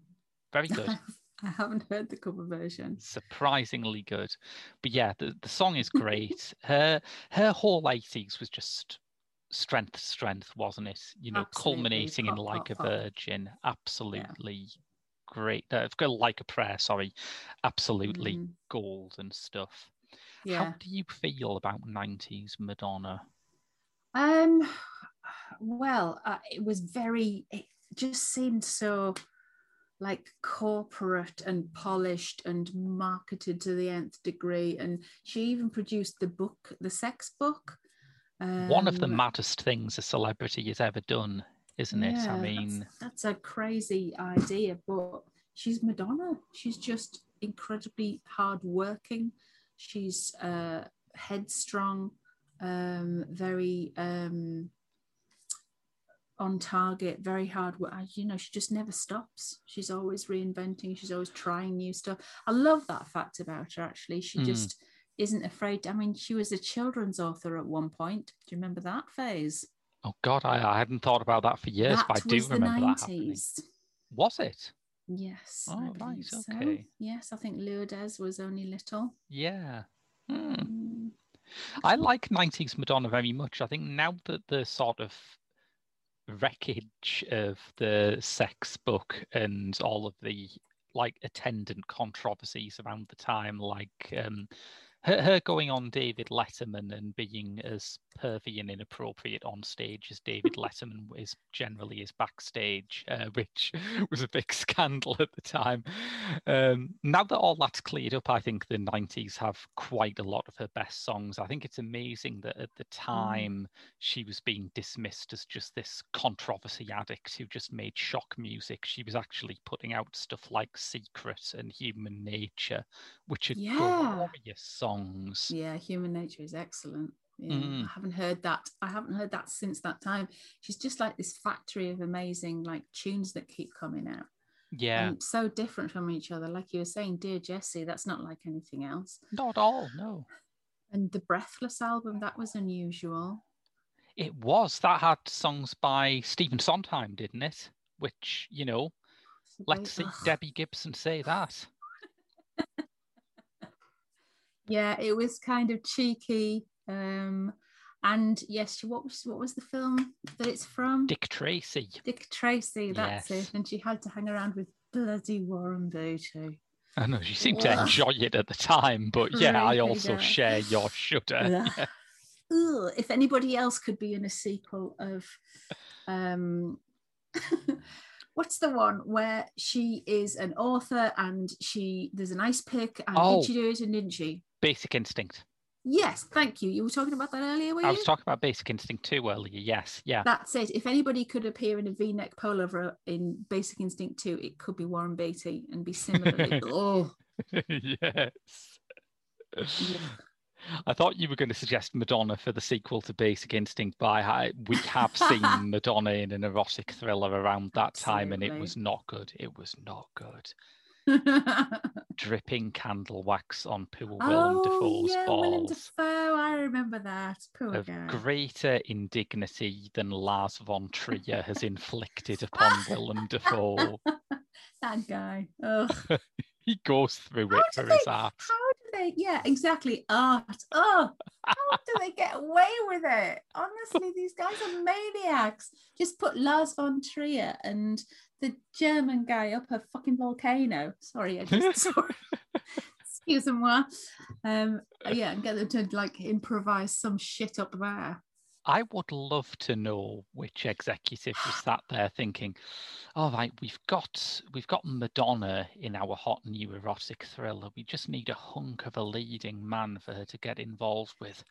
Very good. I haven't heard the cover version. Surprisingly good. But yeah, the, the song is great. her her whole 80s was just strength, strength, wasn't it? You know, Absolutely. culminating pop, in Like pop, a Virgin. Absolutely yeah. great. Uh, like a prayer, sorry. Absolutely mm. gold and stuff. Yeah. How do you feel about 90s Madonna? Um well, uh, it was very it just seemed so like corporate and polished and marketed to the nth degree. And she even produced the book, the sex book. Um, One of the um, maddest things a celebrity has ever done, isn't yeah, it? I mean, that's, that's a crazy idea, but she's Madonna. She's just incredibly hardworking. She's uh, headstrong, um, very um, on target, very hard work. You know, she just never stops. She's always reinventing. She's always trying new stuff. I love that fact about her. Actually, she mm. just isn't afraid. I mean, she was a children's author at one point. Do you remember that phase? Oh God, I, I hadn't thought about that for years, that but I do remember 90s. that happening. Was it? Yes. Oh, right. Okay. So. Yes, I think Lourdes was only little. Yeah. Hmm. Mm. I like 90s Madonna very much. I think now that the sort of wreckage of the sex book and all of the like attendant controversies around the time, like um, her, her going on David Letterman and being as pervy and inappropriate on stage as David Letterman is generally is backstage, uh, which was a big scandal at the time. Um, now that all that's cleared up, I think the 90s have quite a lot of her best songs. I think it's amazing that at the mm. time she was being dismissed as just this controversy addict who just made shock music. She was actually putting out stuff like Secret and Human Nature, which are yeah. glorious songs. Yeah, Human Nature is excellent. Yeah, mm. I haven't heard that. I haven't heard that since that time. She's just like this factory of amazing like tunes that keep coming out. Yeah. And so different from each other. Like you were saying, Dear Jessie, that's not like anything else. Not at all, no. And the Breathless album, that was unusual. It was. That had songs by Stephen Sondheim, didn't it? Which, you know, let's see Debbie Gibson say that. yeah, it was kind of cheeky um, and yes, what was what was the film that it's from? Dick Tracy. Dick Tracy, that's yes. it. And she had to hang around with bloody Warren Beatty. I know she seemed to enjoy it at the time, but yeah, I also share your shudder. Yeah. Ugh, if anybody else could be in a sequel of um what's the one where she is an author and she there's an ice pick and oh, did she do it and didn't she? Basic instinct. Yes, thank you. You were talking about that earlier, were I was talking about Basic Instinct 2 earlier. Yes, yeah. That's it. If anybody could appear in a V-neck pullover in Basic Instinct 2, it could be Warren Beatty and be similarly. oh, yes. I thought you were going to suggest Madonna for the sequel to Basic Instinct, but we have seen Madonna in an erotic thriller around that time, and it was not good. It was not good. Dripping candle wax on poor Willem oh, Dafoe's yeah, balls. Willem Dafoe, I remember that. Poor of guy. greater indignity than Lars von Trier has inflicted upon Willem Dafoe. that guy. Ugh. he goes through how it for they, his art. How they? Yeah, exactly. Art. Oh, how do they get away with it? Honestly, these guys are maniacs. Just put Lars von Trier and the German guy up a fucking volcano. Sorry, I just saw. Excuse me. Um, yeah, and get them to like improvise some shit up there. I would love to know which executive was sat there thinking, "All right, we've got we've got Madonna in our hot new erotic thriller. We just need a hunk of a leading man for her to get involved with."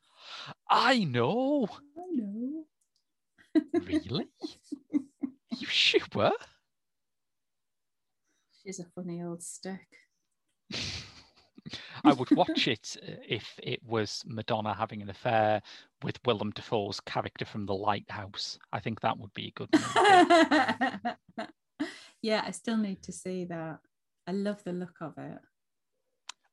I know. I know. really? you sure? She's a funny old stick. I would watch it uh, if it was Madonna having an affair with Willem Dafoe's character from The Lighthouse. I think that would be a good movie. yeah, I still need to see that. I love the look of it.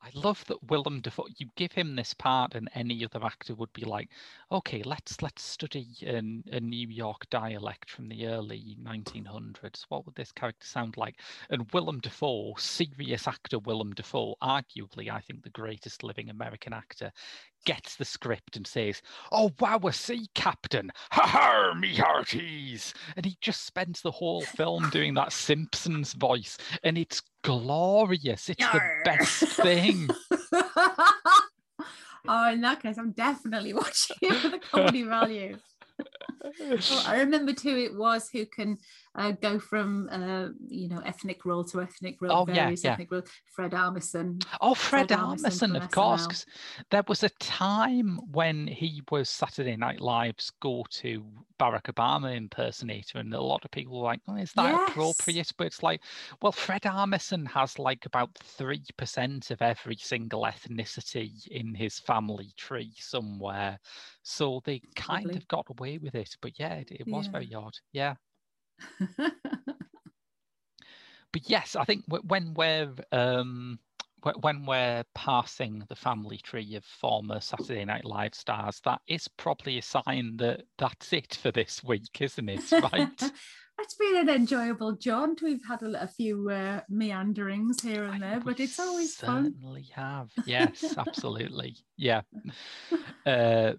I love that Willem Dafoe. You give him this part, and any other actor would be like, "Okay, let's let's study a New York dialect from the early 1900s. What would this character sound like?" And Willem Dafoe, serious actor Willem Dafoe, arguably I think the greatest living American actor, gets the script and says, "Oh wow, a sea captain! Ha ha, me hearties!" And he just spends the whole film doing that Simpsons voice, and it's glorious. It's the best thing. oh, in that case, I'm definitely watching it for the comedy value. well, I remember too. It was who can uh, go from uh, you know ethnic role to ethnic role, oh, various yeah, yeah. ethnic role. Fred Armisen. Oh, Fred, Fred Armisen, Armisen of course. There was a time when he was Saturday Night Live's go-to Barack Obama impersonator, and a lot of people were like, oh, "Is that yes. appropriate?" But it's like, well, Fred Armisen has like about three percent of every single ethnicity in his family tree somewhere, so they kind Lovely. of got away with it. But yeah, it, it was yeah. very odd. Yeah. But yes, I think when we're um, when we're passing the family tree of former Saturday Night Live stars, that is probably a sign that that's it for this week, isn't it? Right. it's been an enjoyable jaunt. We've had a, a few uh, meanderings here and there, but it's always fun. Certainly have. Yes, absolutely. Yeah. Uh,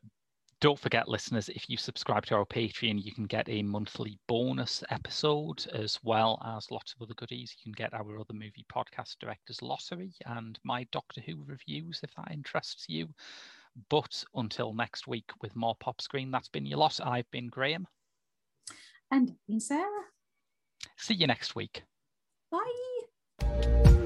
don't forget, listeners, if you subscribe to our Patreon, you can get a monthly bonus episode as well as lots of other goodies. You can get our other movie podcast, Director's Lottery, and my Doctor Who reviews if that interests you. But until next week with more pop screen, that's been your lot. I've been Graham. And I've been Sarah. See you next week. Bye.